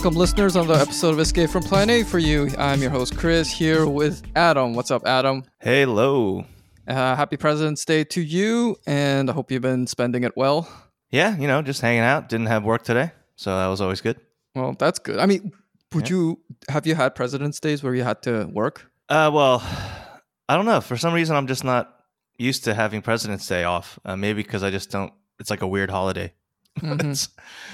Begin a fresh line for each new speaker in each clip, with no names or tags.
Welcome listeners on the episode of Escape from Planet A for you. I'm your host Chris here with Adam. What's up, Adam?
Hello.
Uh, happy President's Day to you, and I hope you've been spending it well.
Yeah, you know, just hanging out. Didn't have work today, so that was always good.
Well, that's good. I mean, would you have you had President's Days where you had to work?
Uh, well, I don't know. For some reason, I'm just not used to having President's Day off. Uh, maybe because I just don't. It's like a weird holiday.
Mhm.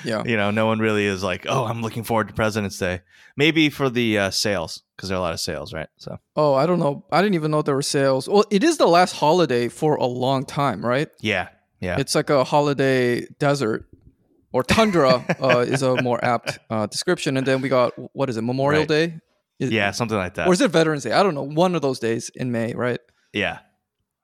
Yeah.
you know, no one really is like, oh, I'm looking forward to President's Day. Maybe for the uh, sales because there are a lot of sales, right? So
Oh, I don't know. I didn't even know there were sales. Well, it is the last holiday for a long time, right?
yeah, yeah,
It's like a holiday desert or tundra uh, is a more apt uh, description. And then we got what is it, Memorial
Right.
Day? Is-
yeah, something like that.
Or is it Veterans Day? I don't know. One of those days in May, right?
yeah,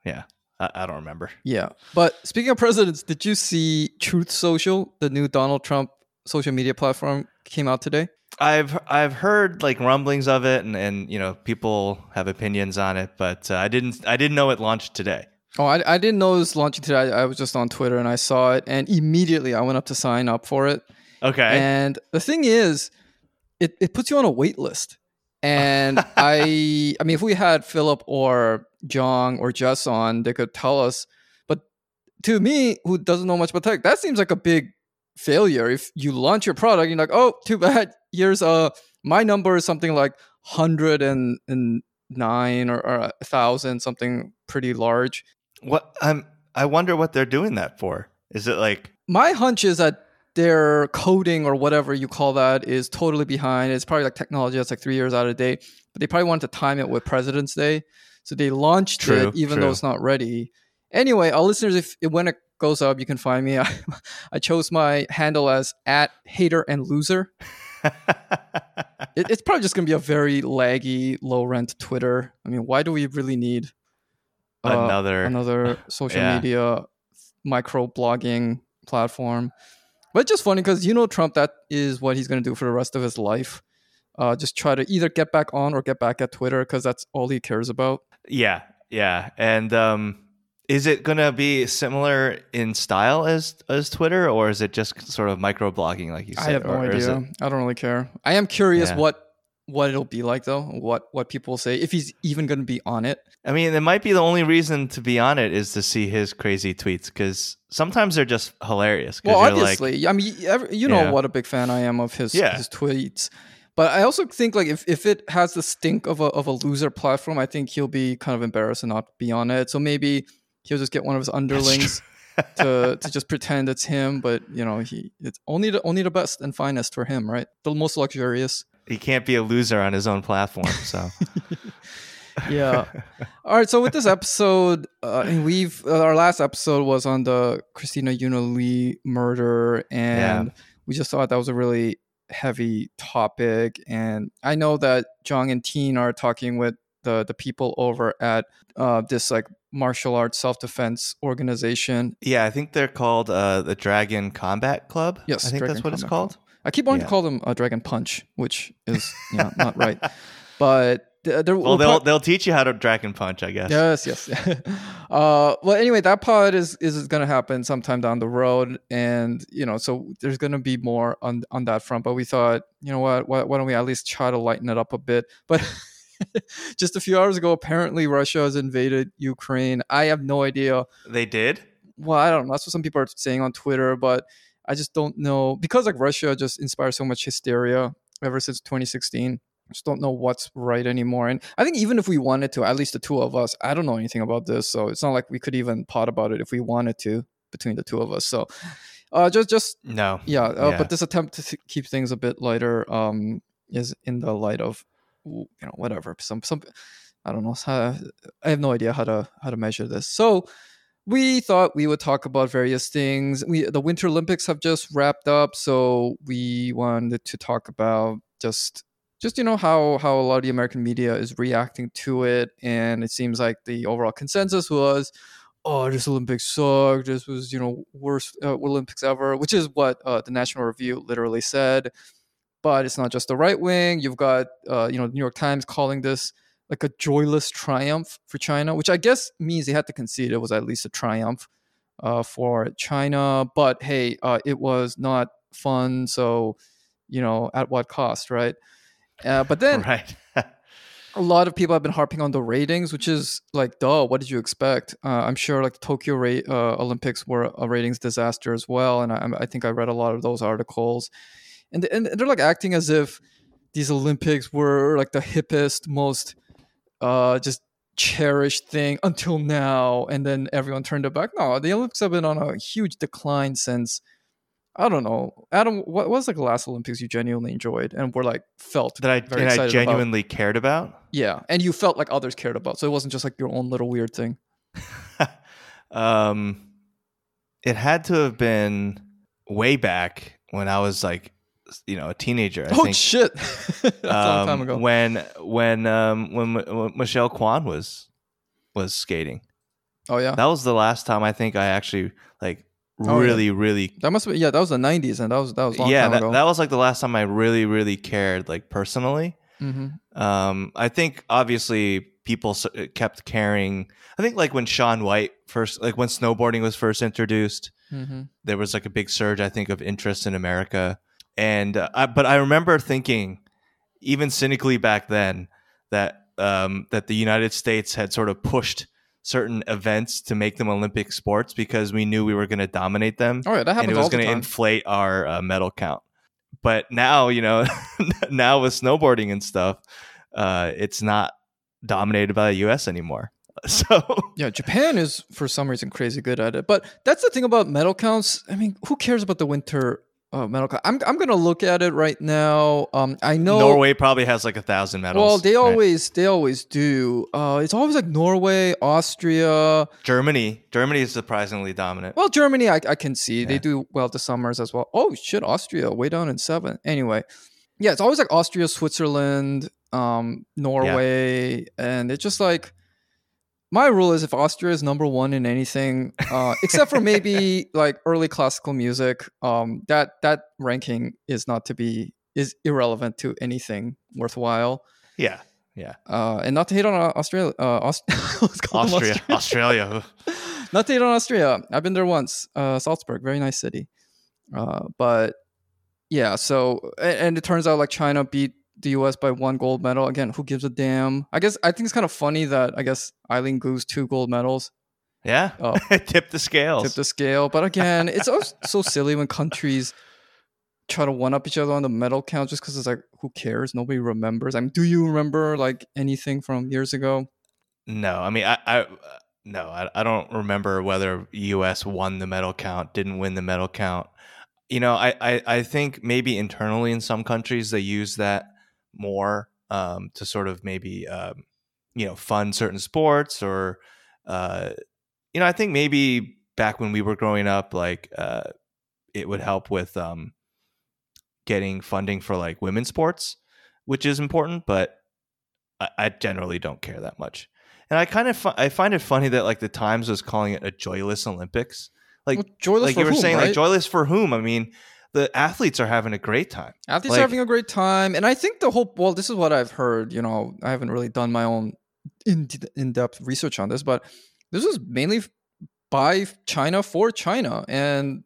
yeah. I, I don't remember.
Yeah. But speaking of presidents, did you see Truth Social, the new Donald Trump social media platform, came out today?
I've I've heard like rumblings of it, and and you know people have opinions on it, but uh, I didn't I didn't know it launched today.
Oh, I, I didn't know it was launching today. I, I was just on Twitter and I saw it, and immediately I went up to sign up for it.
Okay.
And the thing is, it, it puts you on a wait list. And I I mean, if we had Philip or Jong or Jess on, they could tell us. But to me, who doesn't know much about tech, that seems like a big failure. If you launch your product, you're like, oh, too bad. Here's a my number is something like hundred and and nine or, or a thousand, something pretty large.
what I'm I wonder what they're doing that for. Is it like
my hunch is that their coding or whatever you call that is totally behind. It's probably like technology that's like three years out of date, but they probably wanted to time it with President's Day. So they launched
True,
it even though it's not ready. Anyway, our listeners, if when it goes up, you can find me. I, I chose my handle as at hater and loser. It, it's probably just going to be a very laggy, low rent Twitter. I mean, why do we really need uh,
another
another social
Yeah.
media micro blogging platform. But it's just funny because you know Trump, that is what he's going to do for the rest of his life. Uh, just try to either get back on or get back at Twitter because that's all he cares about.
Yeah, yeah. And um is it going to be similar in style as as Twitter or is it just sort of microblogging like you said?
I have no
or
idea.
it-
I don't really care. I am curious
Yeah.
what what it'll be like though. What what people will say if he's even going to be on it.
I mean, it might be the only reason to be on it is to see his crazy tweets because sometimes they're just hilarious
Well,
you're like,
obviously, I mean, you know
Yeah.
what a big fan I am of his
Yeah.
his tweets. But I also think like if, if it has the stink of a of a loser platform, I think he'll be kind of embarrassed and not be on it. So maybe he'll just get one of his underlings to to just pretend it's him. But you know, he it's only the only the best and finest for him, right? The most luxurious.
he can't be a loser on his own platform. So
Yeah. All right. So with this episode, uh, we've uh, our last episode was on the Christina Yuna Lee murder, and we just thought that was a really heavy topic. And I know that Jong and Teen are talking with the the people over at uh, this like martial arts self defense organization.
yeah, I think they're called uh, the Dragon Combat Club.
Yes,
I think
Dragon
that's what it's
Combat
called.
I keep wanting
Yeah.
to call them a Dragon Punch, which is you know, not right, but. There,
Well, they'll
prob-
they'll teach you how to Dragon Punch, I guess.
Yes, yes. uh, well, anyway, that pod is is going to happen sometime down the road, and you know, so there's going to be more on on that front. But we thought, you know what, why, why don't we at least try to lighten it up a bit? But just a few hours ago, apparently Russia has invaded Ukraine. I have no idea.
They did.
Well, I don't know. That's what some people are saying on Twitter, but I just don't know because like Russia just inspires so much hysteria ever since 2016. Just don't know what's right anymore. And I think even if we wanted to, at least the two of us, I don't know anything about this, so it's not like we could even pot about it if we wanted to between the two of us. So, uh, just just
No.
yeah, uh,
Yeah.
but this attempt to keep things a bit lighter um, is in the light of you know whatever some some I don't know how, I have no idea how to how to measure this. So we thought we would talk about various things. We the Winter Olympics have just wrapped up, so we wanted to talk about just just you know how how a lot of the American media is reacting to it, and it seems like the overall consensus was. Oh, this Olympics sucked. This was, you know, worst uh, Olympics ever, which is what uh, the National Review literally said. But it's not just the right wing. You've got, uh, you know, New York Times calling this like a joyless triumph for China, which I guess means they had to concede it was at least a triumph uh, for China. But hey, uh, it was not fun. So, you know, at what cost, right? Uh, but then
right.
a lot of people have been harping on the ratings, which is like, duh, what did you expect? Uh, I'm sure like the Tokyo uh, Olympics were a ratings disaster as well, and I, I think I read a lot of those articles, and and they're like acting as if these Olympics were like the hippest, most uh, just cherished thing until now, and then everyone turned it back. No, the Olympics have been on a huge decline since. I don't know, Adam. What was like the last Olympics you genuinely enjoyed and were like felt
that I and I
excited about?
genuinely cared about?
Yeah, and you felt like others cared about, so it wasn't just like your own little weird thing.
um, it had to have been way back when I was like, you know, a teenager. I
oh
think.
shit, that's a long time
um,
ago.
When when um when, when Michelle Kwan was was skating.
oh yeah,
That was the last time I think I actually like
Oh, yeah.
really really
that must be yeah. That was the '90s, and that was that was long
yeah
time
that,
ago.
that was like the last time I really really cared like personally.
hmm
Um, I think obviously people s- uh, kept caring. I think like when Shaun White first, like when snowboarding was first introduced,
hmm
there was like a big surge, I think, of interest in America. And uh, I, but I remember thinking, even cynically back then, that um, that the United States had sort of pushed certain events to make them Olympic sports because we knew we were going to dominate them
Oh yeah, that
and it was going to inflate our uh, medal count. But now, you know, now with snowboarding and stuff, uh, it's not dominated by the U.S. anymore. So
yeah, Japan is for some reason crazy good at it. But that's the thing about medal counts. I mean, who cares about the winter uh, medal? I'm I'm gonna look at it right now. Um, I know
Norway probably has like a thousand medals.
Well, they
right?
always they always do. Uh, it's always like Norway, Austria.
Germany, Germany is surprisingly dominant.
Well, Germany, I, I can see they do well the summers as well. Oh shit, Austria way down in seven. Anyway, yeah, it's always like Austria, Switzerland, um, Norway, and it's just like my rule is if Austria is number one in anything, uh, except for maybe like early classical music, um, that that ranking is not to be is irrelevant to anything worthwhile.
Yeah, yeah.
Uh, and not to hate on uh, Australia, uh, Aust- let's call them
Austria,
Australia.
Australia.
not to hate on Austria. I've been there once. Uh, Salzburg, very nice city. Uh, but yeah, so and, and it turns out like China beat the U.S. by one gold medal. Again, who gives a damn? I guess I think it's kind of funny that I guess Eileen Gu's two gold medals
Yeah,
Oh.
tip the scale.
tip the scale. But again, it's so, so silly when countries try to one up each other on the medal count just because it's like who cares? Nobody remembers. I mean, do you remember like anything from years ago?
No, I mean, I, I no, I, I don't remember whether U.S. won the medal count, didn't win the medal count. You know, I, I, I think maybe internally in some countries they use that more um, to sort of maybe um, you know fund certain sports or uh, you know I think maybe back when we were growing up, like uh, it would help with um, getting funding for like women's sports, which is important, but I, I generally don't care that much. And I kind of I find it funny that like the Times was calling it a joyless Olympics. Like
Well, joyless
like you were
whom,
saying,
right?
like joyless for whom? I mean, the athletes are having a great time.
Athletes
Like-
are having a great time, and I think the whole well, this is what I've heard. You know, I haven't really done my own in in depth research on this, but this was mainly by China for China, and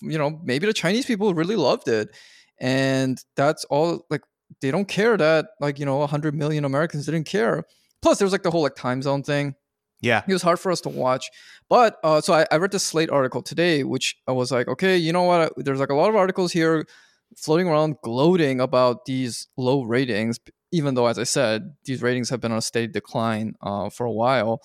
you know, maybe the Chinese people really loved it, and that's all. Like, they don't care that like you know, hundred million Americans didn't care. Plus, there was like the whole like time zone thing
Yeah,
it was hard for us to watch. But uh, so I, I read the Slate article today, which I was like, okay, you know what? There's like a lot of articles here floating around gloating about these low ratings, even though, as I said, these ratings have been on a steady decline uh, for a while.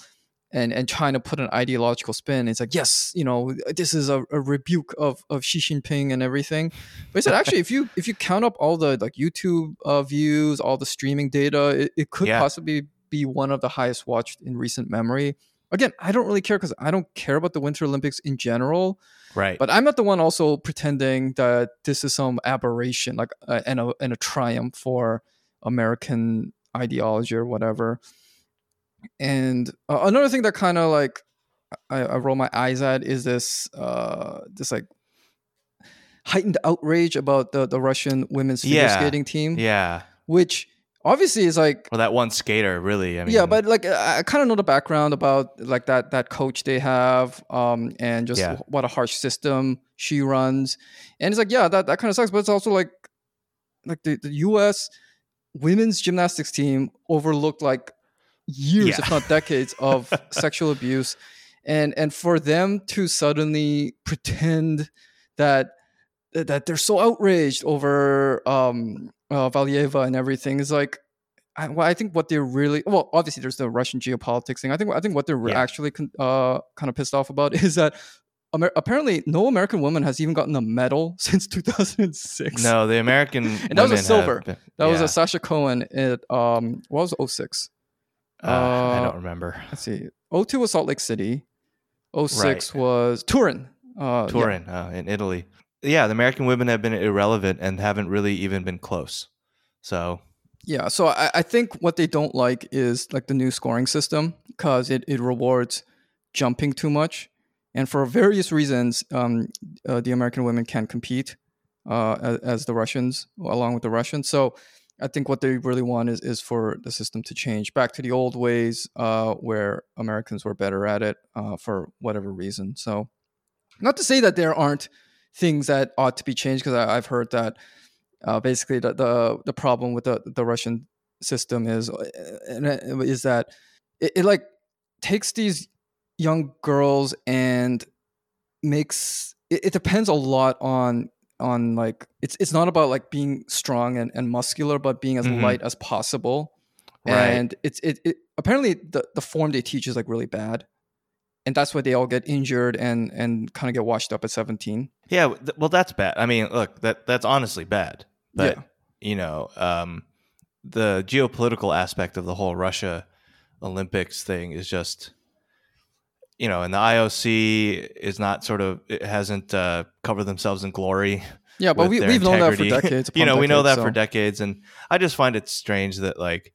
And, and trying to put an ideological spin. It's like, yes, you know, this is a, a rebuke of, of Xi Jinping and everything. But I said, actually, if you if you count up all the like YouTube uh, views, all the streaming data, it, it could
Yeah.
possibly be one of the highest watched in recent memory again, I don't really care because I don't care about the Winter Olympics in general.
right.
But I'm not the one also pretending that this is some aberration, like uh, and a and a triumph for American ideology or whatever. And uh, another thing that kind of like I, I roll my eyes at is this uh this like heightened outrage about the the Russian women's figure
Yeah.
skating team,
yeah,
which obviously is like
or that one skater. Really, I mean,
yeah, but like I kind of know the background about like that that coach they have, um, and just
Yeah.
what a harsh system she runs, and it's like yeah, that that kind of sucks, but it's also like like the, the U.S. women's gymnastics team overlooked like years,
Yeah.
if not decades, of sexual abuse, and and for them to suddenly pretend that that they're so outraged over um uh, Valieva and everything is like. I, well, I think what they're really well, obviously, there's the Russian geopolitics thing. I think I think what they're
Yeah.
actually con- uh, kind of pissed off about is that Amer- apparently no American woman has even gotten a medal since 2006.
No, the American
And that was a silver.
been-
that was a Sasha Cohen at um what was 06?
Uh, I
uh,
don't remember.
Let's see. 02 was Salt Lake City. 06 was Turin. Uh, yeah.
Turin uh, in Italy. Yeah, the American women have been irrelevant and haven't really even been close. So
Yeah, so I, I think what they don't like is like the new scoring system because it, it rewards jumping too much, and for various reasons, um, uh, the American women can't compete uh, as, as the Russians, along with the Russians. So I think what they really want is is for the system to change back to the old ways uh, where Americans were better at it uh, for whatever reason. So not to say that there aren't things that ought to be changed because I've heard that uh, basically the, the the problem with the the Russian system is uh, it- is that it, it like takes these young girls and makes it, it depends a lot on on like it's it's not about like being strong and, and muscular but being as
Mhm.
light as possible
Right.
and it's it, it apparently the the form they teach is like really bad and that's why they all get injured and and kind of get washed up at 17
yeah, well, that's bad. I mean, look, that that's honestly bad. But
Yeah.
you know, um, the geopolitical aspect of the whole Russia Olympics thing is just, you know, and the IOC is not sort of it hasn't uh, covered themselves in glory.
yeah but we, we've known that for decades
you know, we know that
decades,
for decades, and I just find it strange that like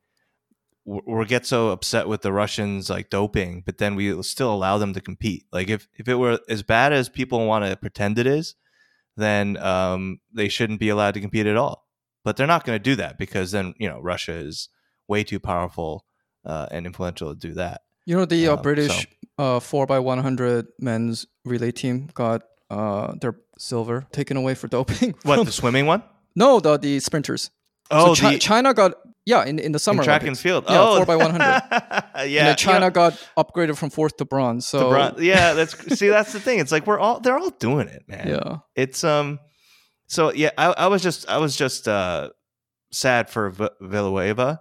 we get so upset with the Russians like doping, but then we still allow them to compete. Like if if it were as bad as people want to pretend it is, then um, they shouldn't be allowed to compete at all. But they're not going to do that because then you know Russia is way too powerful uh, and influential to do that.
You know, the uh,
Um,
British uh, 4x100 men's relay team got uh, their silver taken away for doping.
What the swimming one?
no, the, the sprinters.
Oh,
so Chi-
the
China got, yeah, in, in the
in
summer.
track
Olympics.
and field.
Yeah,
oh,
4x100.
yeah,
and
you know,
China got upgraded from fourth to bronze. So,
The bron- yeah, that's see, that's the thing. It's like we're all they're all doing it, man.
yeah.
It's um, so yeah, I, I was just I was just uh sad for v- Villanueva,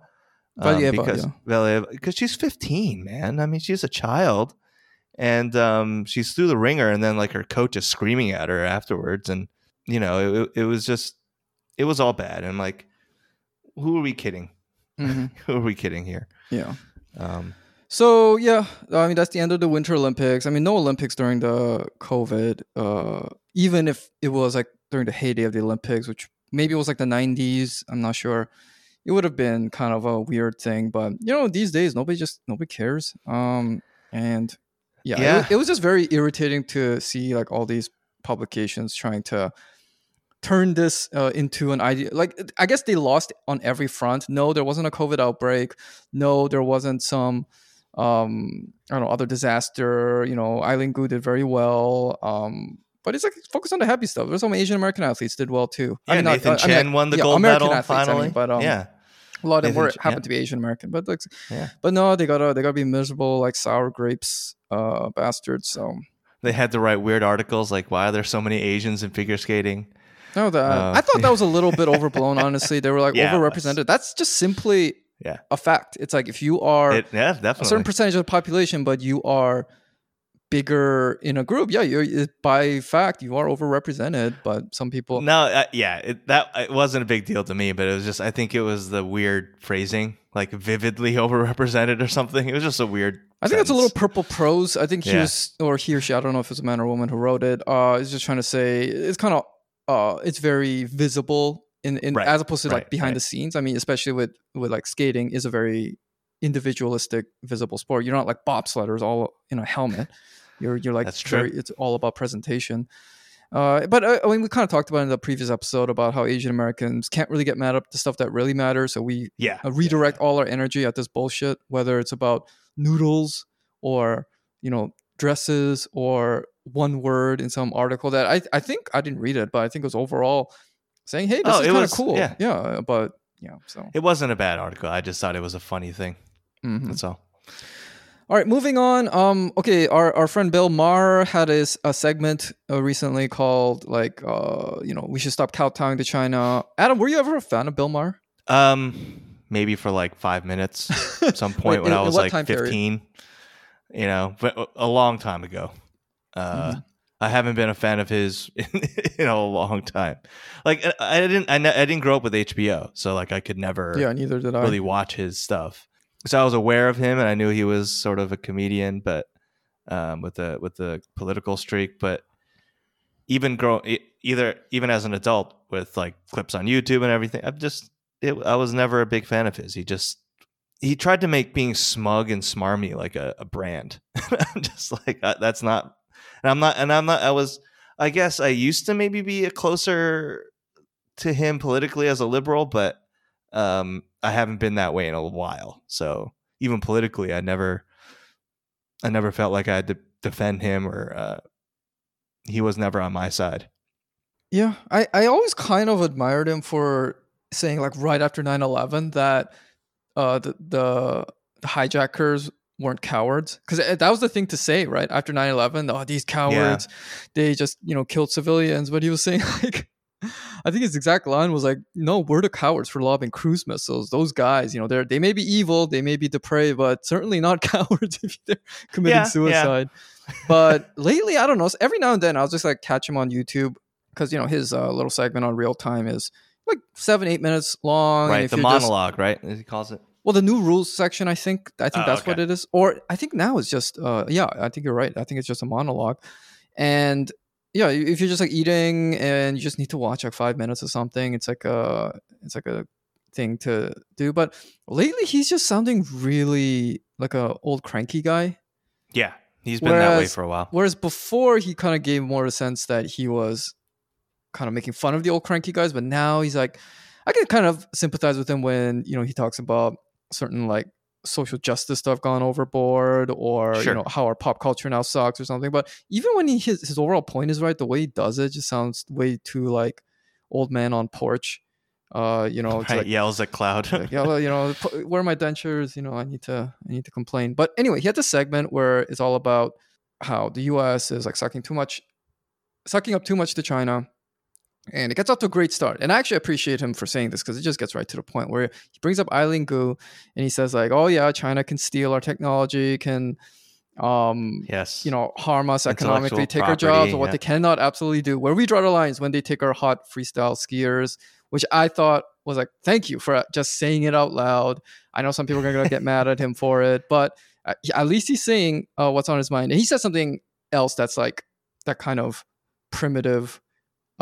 um,
Valieva,
because
yeah.
Valieva because she's 15, man. I mean, she's a child, and um, she's through the ringer, and then like her coach is screaming at her afterwards, and you know, it, it was just it was all bad, and like, who are we kidding?
hmm
Who are we kidding here?
Yeah.
Um,
So yeah, I mean that's the end of the Winter Olympics. I mean no Olympics during the COVID. Uh, even if it was like during the heyday of the Olympics, which maybe it was like the '90s. I'm not sure. It would have been kind of a weird thing, but you know these days nobody just nobody cares. Um, and yeah,
Yeah.
was, it was just very irritating to see like all these publications trying to turn this uh, into an idea. Like I guess they lost on every front. No, there wasn't a COVID outbreak. No, there wasn't some um I don't know other disaster. You know, Eileen Gu did very well. Um, but it's like focus on the happy stuff. There's some Asian American athletes did well too.
yeah,
I mean, not-
Nathan
uh, I mean,
Chen won the
yeah,
gold
American
medal
athletes, I
finally.
mean, but um,
yeah,
a lot of them were happened
yeah.
to be Asian American. But like,
Yeah.
but no, they gotta they gotta be miserable like sour grapes, uh, bastards. So
they had to write weird articles like why are there so many Asians in figure skating?
No, that
Uh,
I thought that was a little bit overblown. Honestly, they were like
Yeah,
overrepresented. That's just simply
Yeah.
a fact. It's like if you are
It, yeah,
a certain percentage of the population, but you are bigger in a group. Yeah, you're it, by fact you are overrepresented. But some people,
no, uh, yeah, it, that it wasn't a big deal to me, but it was just I think it was the weird phrasing, like vividly overrepresented or something. It was just a weird.
I think it's a little purple prose. I think he
Yeah.
was, or he or she, I don't know if it's a man or woman who wrote it. Uh, is just trying to say it's kind of, uh, it's very visible in, in
Right,
as opposed to like behind
right.
the scenes. I mean, especially with with like skating is a very individualistic, visible sport. You're not like bobsledders all in a helmet. You're you're like
That's true.
it's all about presentation. Uh, but uh, I mean, we kind of talked about in the previous episode about how Asian Americans can't really get mad at the stuff that really matters. So we
Yeah,
uh, redirect all our energy at this bullshit, whether it's about noodles or you know dresses or one word in some article that I I think I didn't read it, but I think it was overall saying, "Hey, this
Oh,
is kind of cool."
yeah.
yeah, but yeah. So
It wasn't a bad article. I just thought it was a funny thing.
mhm.
That's all.
All right, moving on. Um, okay, our, our friend Bill Maher had a segment uh, recently called like, uh, you know, we should stop kowtowing to China. Adam, were you ever a fan of Bill Maher?
Um, maybe for like five minutes at some point
Wait,
when
in-
I was like
time period?
15, you know, but a long time ago. Uh,
Mm-hmm.
I haven't been a fan of his in, in a long time. Like I- I didn't, I, I didn't grow up with HBO, so like I could never
Yeah, neither did I.
really watch his stuff. So I was aware of him, and I knew he was sort of a comedian, but um, with the with the political streak. But even grow either even as an adult with like clips on YouTube and everything, I've just it, I was never a big fan of his. He just he tried to make being smug and smarmy like a, a brand. I'm just like uh, that's not, and I'm not, and I'm not. I was, I guess I used to maybe be a closer to him politically as a liberal, but um, I haven't been that way in a while. So even politically, I never, I never felt like I had to defend him or uh, he was never on my side.
Yeah, I, I always kind of admired him for saying like right after 9-11 that uh the the, the hijackers weren't cowards because that was the thing to say right after 9-11 oh these cowards they just you know killed civilians but he was saying like i think his exact line was like no we're the cowards for lobbing cruise missiles those guys you know they're they may be evil they may be depraved but certainly not cowards if they're committing
Yeah, yeah.
suicide but lately i don't know every now and then i'll just like catch him on youtube because you know his uh, little segment on real time is like seven eight minutes long
right, the
you're just-
monologue, right? As he calls it.
Well the new rules section i think i think
Oh,
that's what it is. Or i think now it's just uh yeah i think you're right. I think it's just a monologue. And yeah if you're just like eating and you just need to watch like five minutes or something it's like a it's like a thing to do. But lately he's just sounding really like a old cranky guy.
Yeah, he's been that way for a while.
Whereas before, he kind of gave more a sense that he was kind of making fun of the old cranky guys, but now he's like, I can kind of sympathize with him when you know he talks about certain like social justice stuff gone overboard, or you know how our pop culture now sucks or something. But even when he his, his overall point is right, the way he does it just sounds way too like old man on porch. Uh, you know,
Right,
like
yells at Cloud.
like, yeah, you know, where are my dentures? You know, I need to, I need to complain. But anyway, he had this segment where it's all about how the U.S. is like sucking too much, sucking up too much to China, and it gets off to a great start. And I actually appreciate him for saying this because it just gets right to the point where he brings up Eileen Gu and he says like, oh yeah, China can steal our technology, can, um,
yes,
you know, harm us economically, take our jobs, or what
yeah.
they cannot absolutely do. Where we draw the lines when they take our hot freestyle skiers, which I thought was like, thank you for just saying it out loud. I know some people are going to get mad at him for it, but uh, at least he's saying uh, what's on his mind. And he says something else that's like that kind of primitive,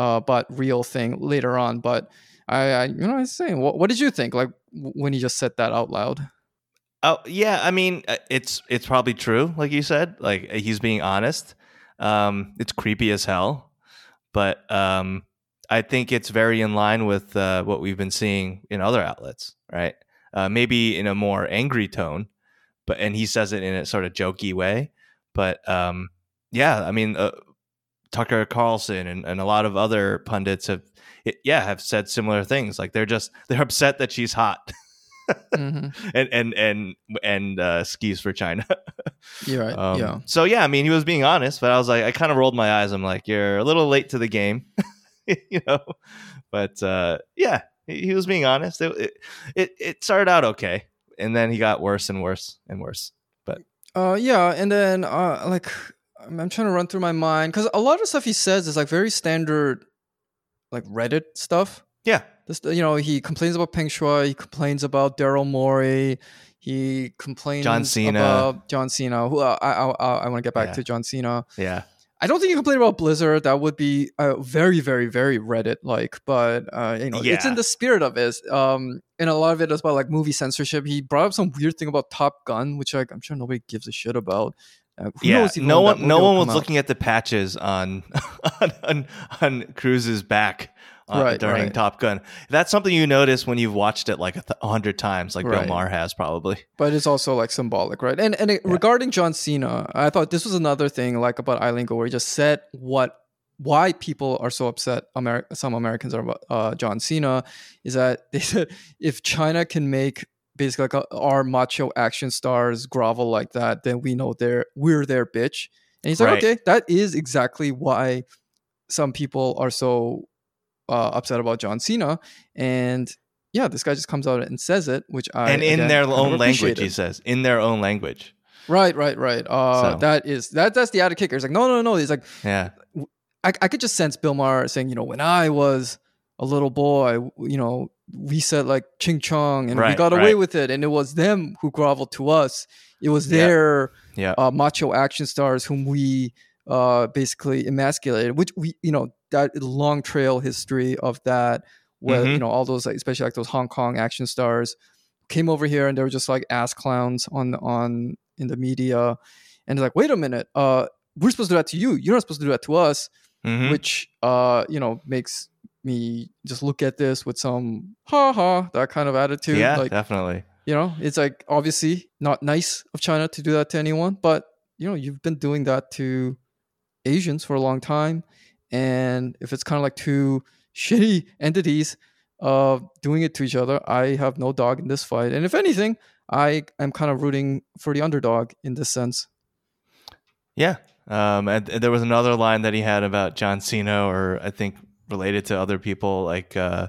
uh, but real thing later on. But I, I you know, what I was saying, what, what did you think? Like when he just said that out loud?
Oh yeah, I mean uh, it's it's probably true, like you said. Like uh, he's being honest. Um, it's creepy as hell, but um, I think it's very in line with uh, what we've been seeing in other outlets, right? Uh, maybe in a more angry tone, but and he says it in a sort of jokey way. But um, yeah, I mean uh, Tucker Carlson and, and a lot of other pundits have, it, yeah, have said similar things. Like they're just they're upset that she's hot.
Mhm.
and and and and uh, skis for China.
You're right.
Um,
yeah.
So yeah, I mean, he was being honest, but I was like, I kind of rolled my eyes. I'm like, you're a little late to the game, you know. But uh, yeah, he, he was being honest. It, it it it started out okay, and then he got worse and worse and worse.
Uh, yeah, and then uh, like I'm, trying to run through my mind because a lot of stuff he says is like very standard, like Reddit stuff.
Yeah,
This, you know, he complains about Peng Shuai. He complains about Daryl Morey. He complains
John Cena.
about John Cena. Who uh, I I, I, I want to get back
Yeah.
to John Cena.
yeah,
I don't think you complain about Blizzard. That would be uh, very, very, very Reddit like. But uh, you know, it's in the spirit of it. Um, and a lot of it is about like movie censorship. He brought up some weird thing about Top Gun, which like I'm sure nobody gives a shit about. Uh,
yeah.
knows
No one, no one was
out.
looking at the patches on on on, on Cruise's back. Uh,
Right,
during
right.
Top Gun, that's something you notice when you've watched it like a, th- hundred times, like
Right.
Bill Maher has probably.
but it's also like symbolic, right? And and it,
Yeah.
regarding John Cena, I thought this was another thing like about Eileen where he just said what why people are so upset. Ameri- some Americans are about uh, John Cena is that they said if China can make basically like a, our macho action stars grovel like that, then we know they're we're their bitch. And he's like, okay, that is exactly why some people are so uh, upset about John Cena. And yeah, this guy just comes out and says it, which I
and in
again,
their own language, he says, in their own language.
Right, right, right. Uh,
So-
That is that. That's the added kicker. It's like no, no, no. He's like
Yeah.
I, I could just sense Bill Maher saying, you know, when I was a little boy, you know, we said like ching chong and we got away
right.
with it, and it was them who groveled to us. It was
Yeah.
their
Yeah.
uh, macho action stars whom we uh, basically emasculated, which we, you know, that long trail history of that, where you
Mhm.
know all those, especially like those Hong Kong action stars, came over here and they were just like ass clowns on on in the media, and they're like, wait a minute, uh, we're supposed to do that to you. You're not supposed to do that to us
Mhm.
which uh you know makes me just look at this with some ha ha that kind of attitude
yeah,
like
definitely.
you know it's like obviously not nice of china to do that to anyone but you know you've been doing that to asians for a long time and if it's kind of like two shitty entities uh doing it to each other i have no dog in this fight and if anything i am kind of rooting for the underdog in this sense
Yeah. Um, and, and there was another line that he had about John Cena, or I think related to other people like uh,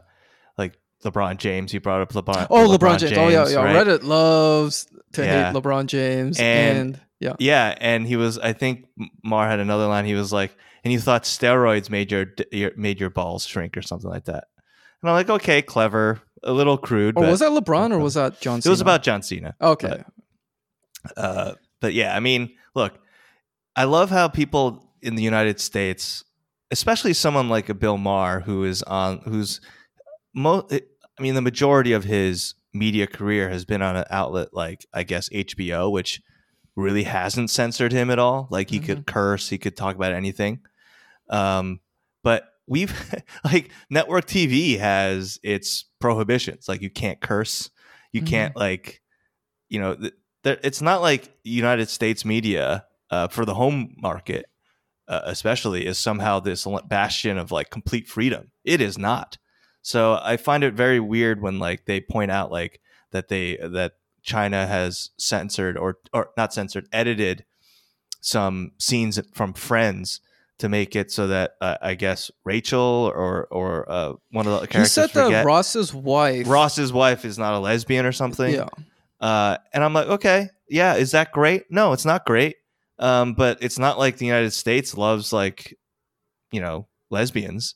like LeBron James. He brought up LeBron.
oh lebron, james. oh yeah yeah
right?
reddit loves to
Yeah.
hate lebron james
And-
and yeah
Yeah, and he was. I think Maher had another line. He was like, and you thought steroids made your, your made your balls shrink or something like that. And I'm like, okay, clever, a little crude.
Or
but
was that LeBron or was that John
It was about John Cena.
Okay.
Uh, but yeah, I mean, look, I love how people in the United States, especially someone like a Bill Maher, who is on, who's, mo- I mean, the majority of his media career has been on an outlet like, I guess, HBO, which really hasn't censored him at all. Like he could curse, he could talk about anything. Um, but we've like network TV has its prohibitions. Like you can't curse, you
Mhm.
can't like, you know, th- there, it's not like United States media uh, for the home market, uh, especially, is somehow this bastion of like complete freedom. It is not. So I find it very weird when like they point out like that they that China has censored or or not censored, edited some scenes from Friends to make it so that uh, I guess Rachel or or uh, one of the
He
characters
said that Ross's wife.
Ross's wife is not a lesbian or something.
Yeah.
Uh, and I'm like, okay, yeah, is that great? No, it's not great. Um, but it's not like the United States loves like, you know, lesbians.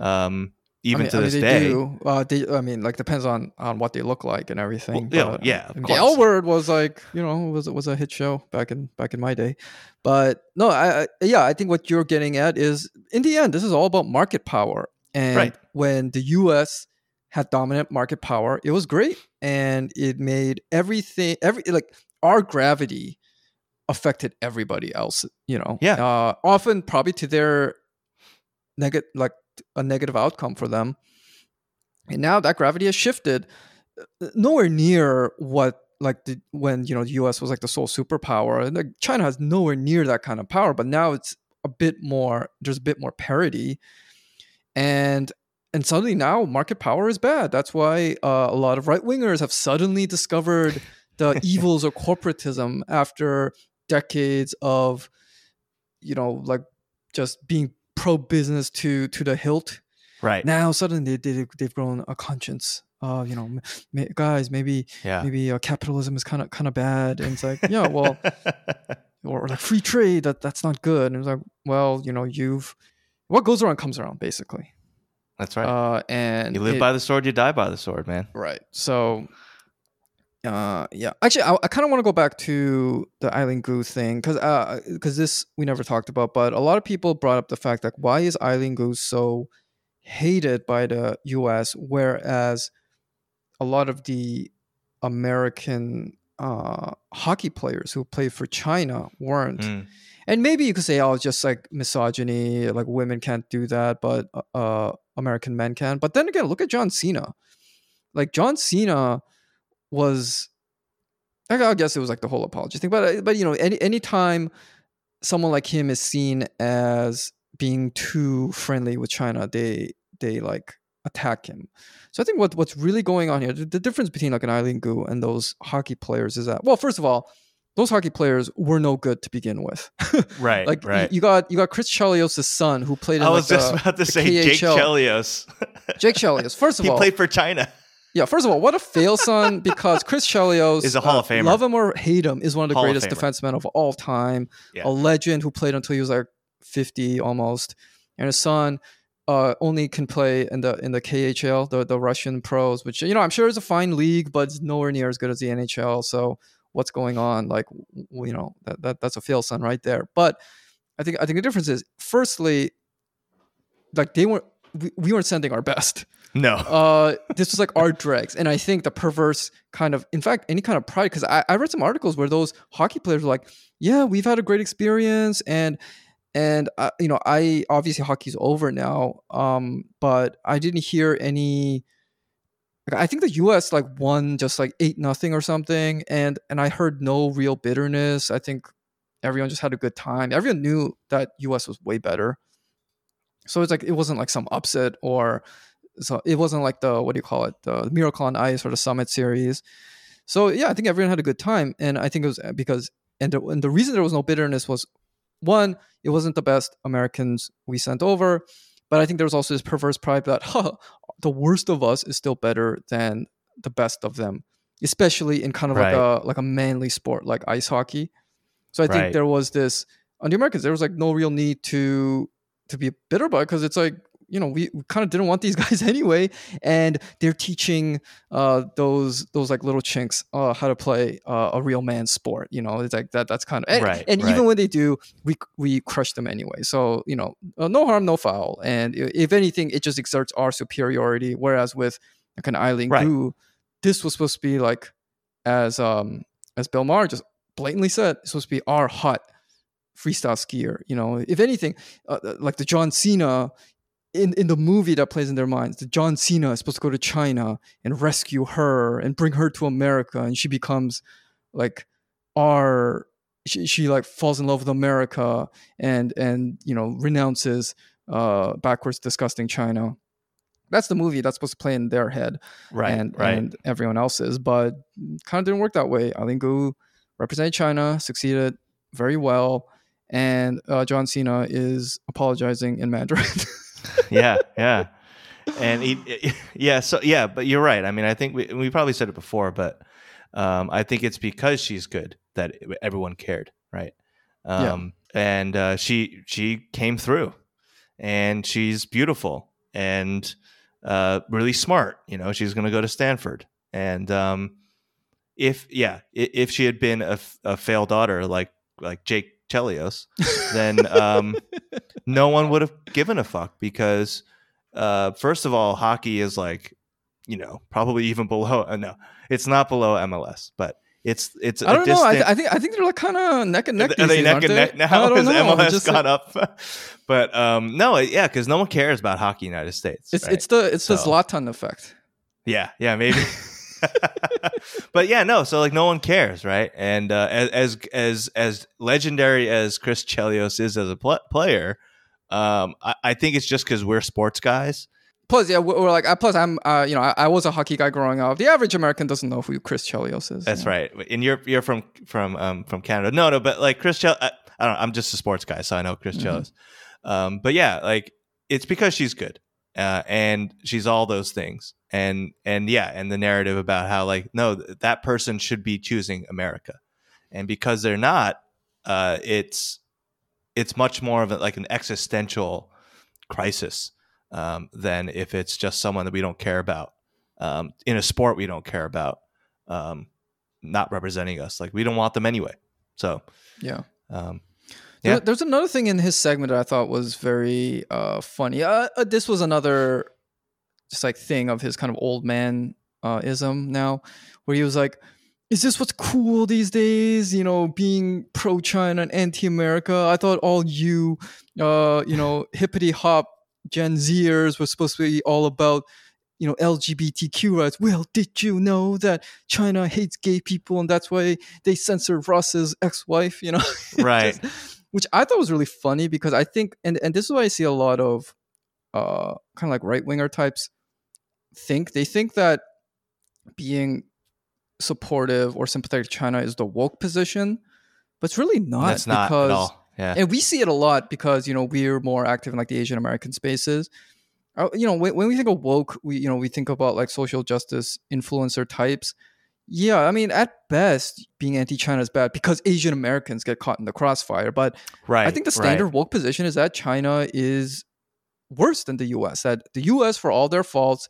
Um, even
I mean,
to
I mean,
this
they
day.
do. Uh, they, I mean, like depends on on what they look like and everything.
Well, yeah,
but,
yeah, of
I mean,
course.
the L Word was like you know was was a hit show back in back in my day, but no, I, I yeah, I think what you're getting at is in the end, this is all about market power, and
Right.
when the U.S. had dominant market power, it was great, and it made everything every like our gravity affected everybody else. You know,
Yeah.
uh, often probably to their negative like a negative outcome for them. And now that gravity has shifted nowhere near what like the when you know the US was like the sole superpower and like China has nowhere near that kind of power but now it's a bit more there's a bit more parity and and suddenly now market power is bad that's why uh, a lot of right wingers have suddenly discovered the evils of corporatism after decades of you know like just being pro business to to the hilt
right.
now suddenly they, they, they've grown a conscience uh you know ma- guys maybe
yeah.
maybe uh, capitalism is kind of kind of bad and it's like yeah well or like free trade that that's not good and it's like well you know you've what goes around comes around basically
That's right.
uh and
you live
it-
by the sword, you die by the sword, man.
right so uh yeah. Actually i, I kind of want to go back to the eileen gu thing because uh because this we never talked about but a lot of people brought up the fact that why is eileen gu so hated by the us whereas a lot of the american uh hockey players who played for china weren't.
Mm.
and maybe you could say oh just like misogyny like women can't do that but uh american men can. But then again look at john cena. Like john cena was I guess it was like the whole apology thing but uh, but you know any anytime someone like him is seen as being too friendly with China, they they like attack him. So I think what what's really going on here, the, the difference between like an Eileen Gu and those hockey players is that well, first of all, those hockey players were no good to begin with.
right.
like
right.
you got you got Chris Chelios' son who played. In
I was
like
just
the,
about to say Jake Chelios.
Jake Chelios. First of
he
all, he
played for China.
Yeah. First of all, what a fail son because Chris Chelios
Is a Hall of
uh,
Famer.
Love him or hate him, is one of the
Hall
greatest
Famer.
defensemen of all time.
Yeah.
A legend who played until he was like fifty almost, and his son. Uh, only can play in the in the KHL, the the Russian pros, which you know I'm sure is a fine league, but it's nowhere near as good as the NHL. So what's going on? Like you know that, that that's a fail son right there. But I think I think the difference is, firstly, like they weren't we, we weren't sending our best.
No.
Uh, this was like our dregs, and I think the perverse kind of, in fact, any kind of pride. Because I, I read some articles where those hockey players were like, "Yeah, we've had a great experience," and and uh, you know, I obviously hockey's over now, um, but I didn't hear any. Like, I think the U.S. like won just like eight nothing or something, and and I heard no real bitterness. I think everyone just had a good time. Everyone knew that U.S. was way better, so it's like it wasn't like some upset or so it wasn't like the what do you call it the Miracle on Ice or the Summit series. So yeah, I think everyone had a good time, and I think it was uh, because and the, and the reason there was no bitterness was one, it wasn't the best Americans we sent over, but I think there was also this perverse pride that huh, the worst of us is still better than the best of them, especially in kind of
Right.
like a like a manly sport like ice hockey. So I think there was this on the Americans. There was like no real need to to be bitter about because it's like you know we, we kind of didn't want these guys anyway, and they're teaching uh, those those like little chinks uh, how to play uh, a real man sport. You know, it's like that. That's kind of and,
Right,
and
right.
even when they do, we we crush them anyway. So you know, uh, no harm, no foul. And if anything, it just exerts our superiority. Whereas with like an Eileen
Right.
Gu, this was supposed to be like as um as Bill Maher just blatantly said, it's supposed to be our hot freestyle skier. You know, if anything, uh, uh, like the John Cena in, in the movie that plays in their minds, the John Cena is supposed to go to China and rescue her and bring her to America, and she becomes like our she, she like falls in love with America and and you know renounces uh backwards disgusting China. That's the movie that's supposed to play in their head
right.
and
right.
and everyone else's, but kind of didn't work that way. Eileen Gu represented China, succeeded very well, and uh, John Cena is apologizing in Mandarin.
yeah, yeah. And he, yeah, so yeah, but you're right. I mean, I think we we probably said it before, but um, I think it's because she's good that everyone cared, right?
Yeah.
Um, and uh, she she came through, and she's beautiful and uh, really smart. You know, she's going to go to Stanford, and um, if yeah, if she had been a, a failed daughter like like Jake Chelios, then um, no one would have given a fuck because uh, first of all, hockey is like you know probably even below. Uh, no, it's not below MLS, but it's it's.
I don't know. I,
distant-
I think I think they're like kind of neck and neck.
are they
days,
neck and
they?
neck now? Has. MLS
Just-
gone up? but um, no, yeah, because no one cares about hockey in the United States.
It's
right?
it's the it's the
So-
Zlatan effect.
Yeah, yeah, maybe. but yeah, no. So like, no one cares, right? And uh, as as as as legendary as Chris Chelios is as a pl- player, um, I, I think it's just because we're sports guys.
Plus, yeah, we're like. Plus, I'm. Uh, you know, I, I was a hockey guy growing up. The average American doesn't know who Chris Chelios is.
That's right. And you're you're from from um from Canada. No, no, but like Chris Chel, I, I don't. know, I'm just a sports guy, so I know Chris
Mhm.
Chelios. Um, but yeah, like it's because she's good, uh, and she's all those things, and and yeah, and the narrative about how like no, that person should be choosing America, and because they're not, uh, it's it's much more of a, like an existential crisis um, than if it's just someone that we don't care about. Um, in a sport we don't care about um, not representing us. Like we don't want them anyway. So
Yeah.
um,
There-
Yeah.
There's another thing in his segment that I thought was very uh, funny. Uh, uh, this was another just like thing of his kind of old man uh, ism now, where he was like, "Is this what's cool these days? You know, being pro China and anti America. I thought all you, uh, you know, hippity hop Gen Zers were supposed to be all about." You know LGBTQ rights. Well, did you know that China hates gay people and that's why they censor Ross's ex-wife? You know,
Right.
Just- which I thought was really funny because I think, and and this is why I see a lot of uh, kind of like right winger types think they think that being supportive or sympathetic to China is the woke position, but it's really not.
That's not
because,
at all. Yeah.
And we see it a lot because you know we're more active in like the Asian American spaces. Uh, you know, when, when we think of woke, we you know we think about like social justice influencer types. Yeah, I mean, at best, being anti-China is bad because Asian Americans get caught in the crossfire. But
right.
I think the standard
right.
woke position is that China is worse than the U.S. That the U.S. for all their faults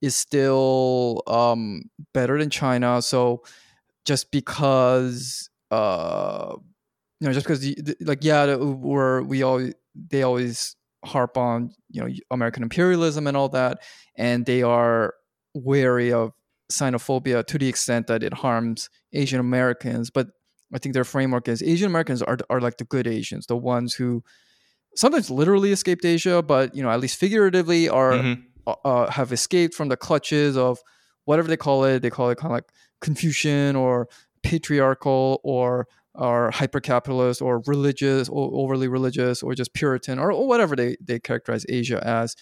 is still um, better than China. So just because uh, you know, just because like yeah, we're we always they always harp on you know American imperialism and all that, and they are wary of xenophobia to the extent that it harms Asian Americans. But I think their framework is Asian Americans are are like the good Asians, the ones who sometimes literally escaped Asia, but you know at least figuratively are
Mhm.
uh, uh, have escaped from the clutches of whatever they call it. They call it kind of like Confucian or patriarchal or or hyper capitalist or religious or overly religious or just Puritan or, or whatever they, they characterize Asia as.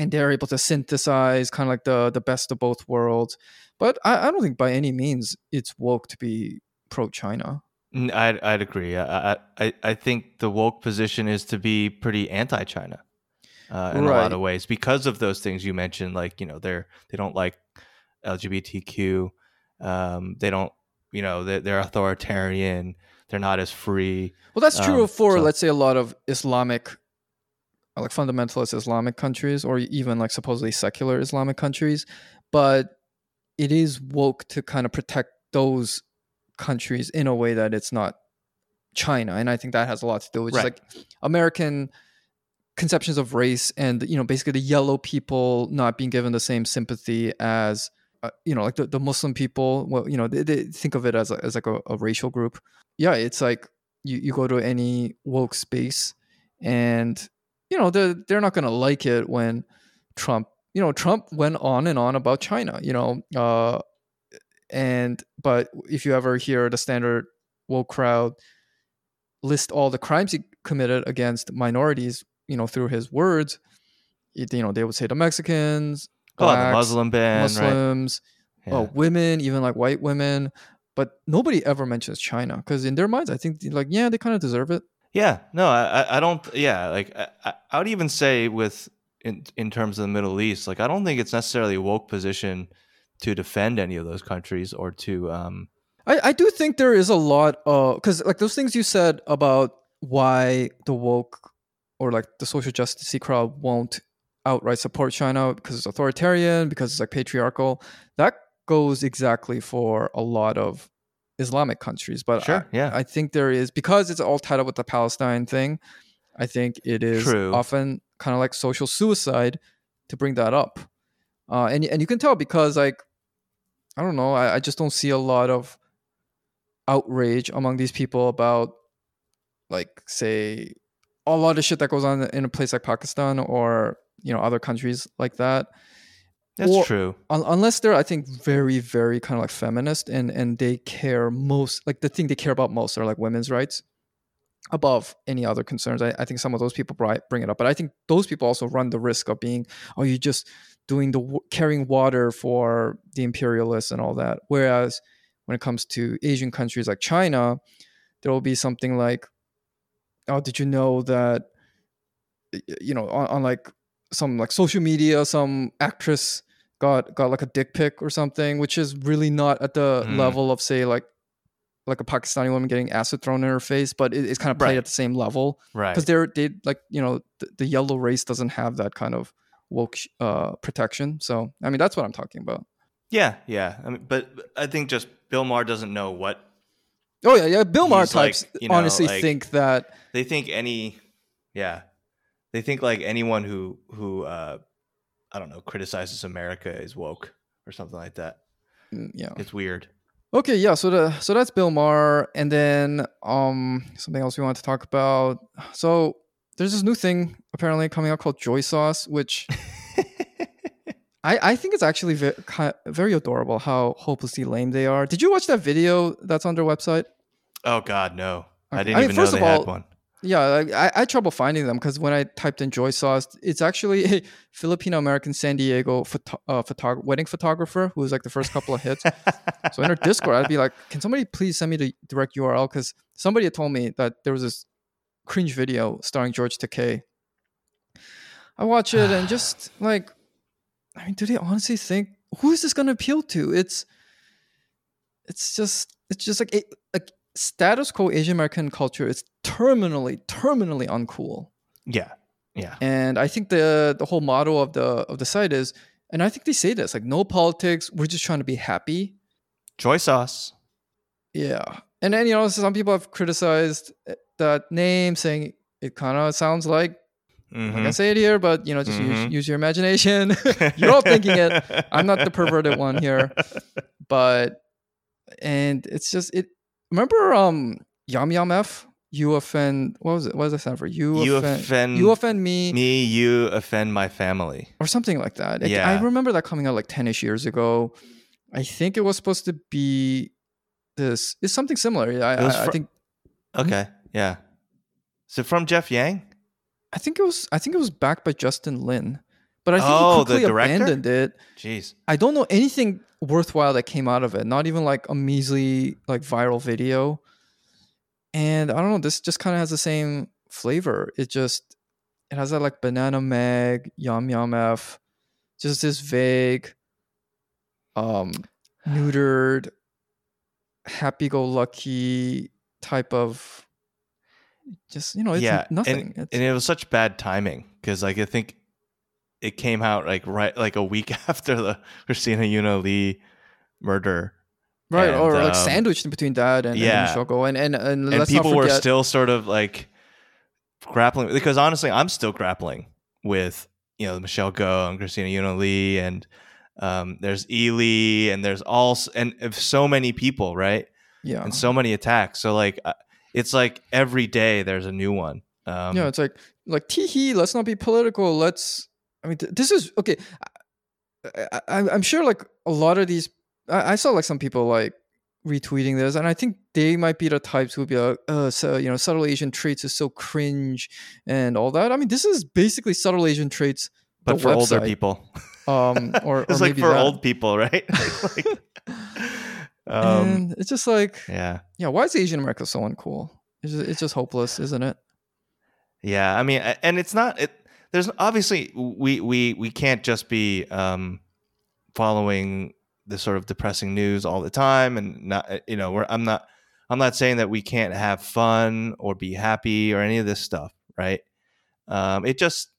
And they're able to synthesize kind of like the the best of both worlds. But I, I don't think by any means it's woke to be pro China.
I'd, I'd agree. I, I, I think the woke position is to be pretty anti-China uh, in a lot of ways because of those things you mentioned. Like you know, they're they don't like LGBTQ. Um, they don't, you know, they're, they're authoritarian. They're not as free.
Well, that's true
Um,
for
so-
let's say a lot of Islamic, like fundamentalist Islamic countries, or even like supposedly secular Islamic countries. But it is woke to kind of protect those countries in a way that it's not China, and I think that has a lot to do with just
Right.
like American conceptions of race and you know basically the yellow people not being given the same sympathy as uh, you know like the, the muslim people well you know they, they think of it as, a, as like a, a racial group yeah it's like you, you go to any woke space and you know they're, they're not going to like it when trump you know trump went on and on about china you know uh and but if you ever hear the standard woke crowd list all the crimes he committed against minorities you know through his words it, you know they would say the mexicans
Oh, the Muslim ban, right?
muslims
Yeah.
oh, women, even like white women, but nobody ever mentions China because in their minds, I think like yeah, they kind of deserve it.
Yeah, no, I, I- don't. Yeah, like I, I- I would even say with in in terms of the Middle East, like I don't think it's necessarily a woke position to defend any of those countries or to. um
I, I do think there is a lot of because like those things you said about why the woke or like the social justice crowd won't outright support China because it's authoritarian, because it's like patriarchal. That goes exactly for a lot of Islamic countries. But
Sure,
I,
yeah.
I think there is because it's all tied up with the Palestine thing. I think it is
True.
often kind of like social suicide to bring that up, uh, and and you can tell because like I don't know, I, I just don't see a lot of outrage among these people about like say a lot of shit that goes on in a place like Pakistan or you know other countries like that.
That's
Or-
true.
Un- unless they're I think very very kind of like feminist and and they care most like the thing they care about most are like women's rights above any other concerns. I, I think some of those people bri- bring it up, but I think those people also run the risk of being, oh, you just doing the w- carrying water for the imperialists and all that. Whereas when it comes to Asian countries like China, there will be something like, oh, did you know that, you know, on, on like some like social media, some actress got got like a dick pic or something, which is really not at the
Mm.
level of say like like a Pakistani woman getting acid thrown in her face, but it, it's kind of played
Right.
at the same level
Right.
because they're they like you know the, the yellow race doesn't have that kind of woke uh, protection. So I mean that's what I'm talking about.
Yeah, yeah. I mean, but I think just Bill Maher doesn't know what
Oh yeah, yeah. Bill Maher
He's like,
types
you know,
honestly
like-
think that
they think. Any, yeah, they think like anyone who who uh I don't know criticizes America is woke or something like that.
mm, yeah.
It's weird.
Okay, yeah. So the so that's Bill Maher, and then um something else we want to talk about. So there's this new thing apparently coming out called Joy Sauce, which I I think it's actually very very adorable how hopelessly lame they are. Did you watch that video that's on their website?
oh God, no! I didn't
I mean,
even know they
of
had
all,
one.
Yeah, I, I had trouble finding them because when I typed in Joy Sauce, it's actually a Filipino American San Diego photo, uh, photog- wedding photographer who was like the first couple of hits. so in her Discord, I'd be like, "Can somebody please send me the direct URL?" Because somebody had told me that there was this cringe video starring George Takei. I watch it and just like, I mean, do they honestly think who is this going to appeal to? It's, it's just, it's just like, it, status quo Asian American culture is terminally, terminally uncool.
Yeah. Yeah.
And I think the the whole motto of the of the site is, and I think they say this like no politics. We're just trying to be happy.
Joy sauce.
Yeah. And then you know some people have criticized eh, that name, saying it kind of sounds like
Mhm.
I can say it here, but you know, just use,
Mhm.
use your imagination. You're all thinking it. I'm not the perverted one here, but and it's just it. Remember, um, Yum Yum F. You offend. What was it? What does that stand for? You,
You
offend.
offend
you offend me,
Me, you offend my family.
or something like that. Like,
Yeah.
I remember that coming out like ten ish years ago. I think it was supposed to be this. It's something similar. I,
It was
I, I think.
Okay. Yeah. So from Jeff Yang?
I think it was. I think it was backed by Justin Lin, but I think
Oh,
he quickly abandoned it.
Jeez.
I don't know anything worthwhile that came out of it. Not even like a measly like viral video. And I don't know, this just kind of has the same flavor. It just it has that like banana mag, yum yum f, just this vague, um, neutered, happy go lucky type of just you know, it's
yeah.
nothing.
And,
it's,
and it was such bad timing because like I think it came out like right like a week after the Christina Yuna Lee murder.
right, or
and,
like
um,
sandwiched in between that and,
yeah.
and Shogo. And and, and,
and people were still sort of like grappling because honestly i'm still grappling with you know michelle go and christina Yuna lee and um, there's ely and there's all and so many people right
yeah.
and so many attacks so like uh, it's like every day there's a new one um,
yeah, it's like like teehee. Let's not be political. Let's. I mean, th- this is okay. I, I, I'm sure like a lot of these. I, I saw like some people like retweeting this, and I think they might be the types who'd be like, uh, so you know, subtle Asian traits is so cringe and all that. I mean, this is basically subtle Asian traits,
but for older people
um, or, or
it's like for
that.
old people right like, um,
and it's just like,
yeah
yeah, why is Asian America so uncool? It's just, it's just hopeless, isn't it?
Yeah, I mean, and it's not. It there's obviously we we we can't just be um, following the sort of depressing news all the time, and not you know I'm not I'm not saying that we can't have fun or be happy or any of this stuff, right? Um, it just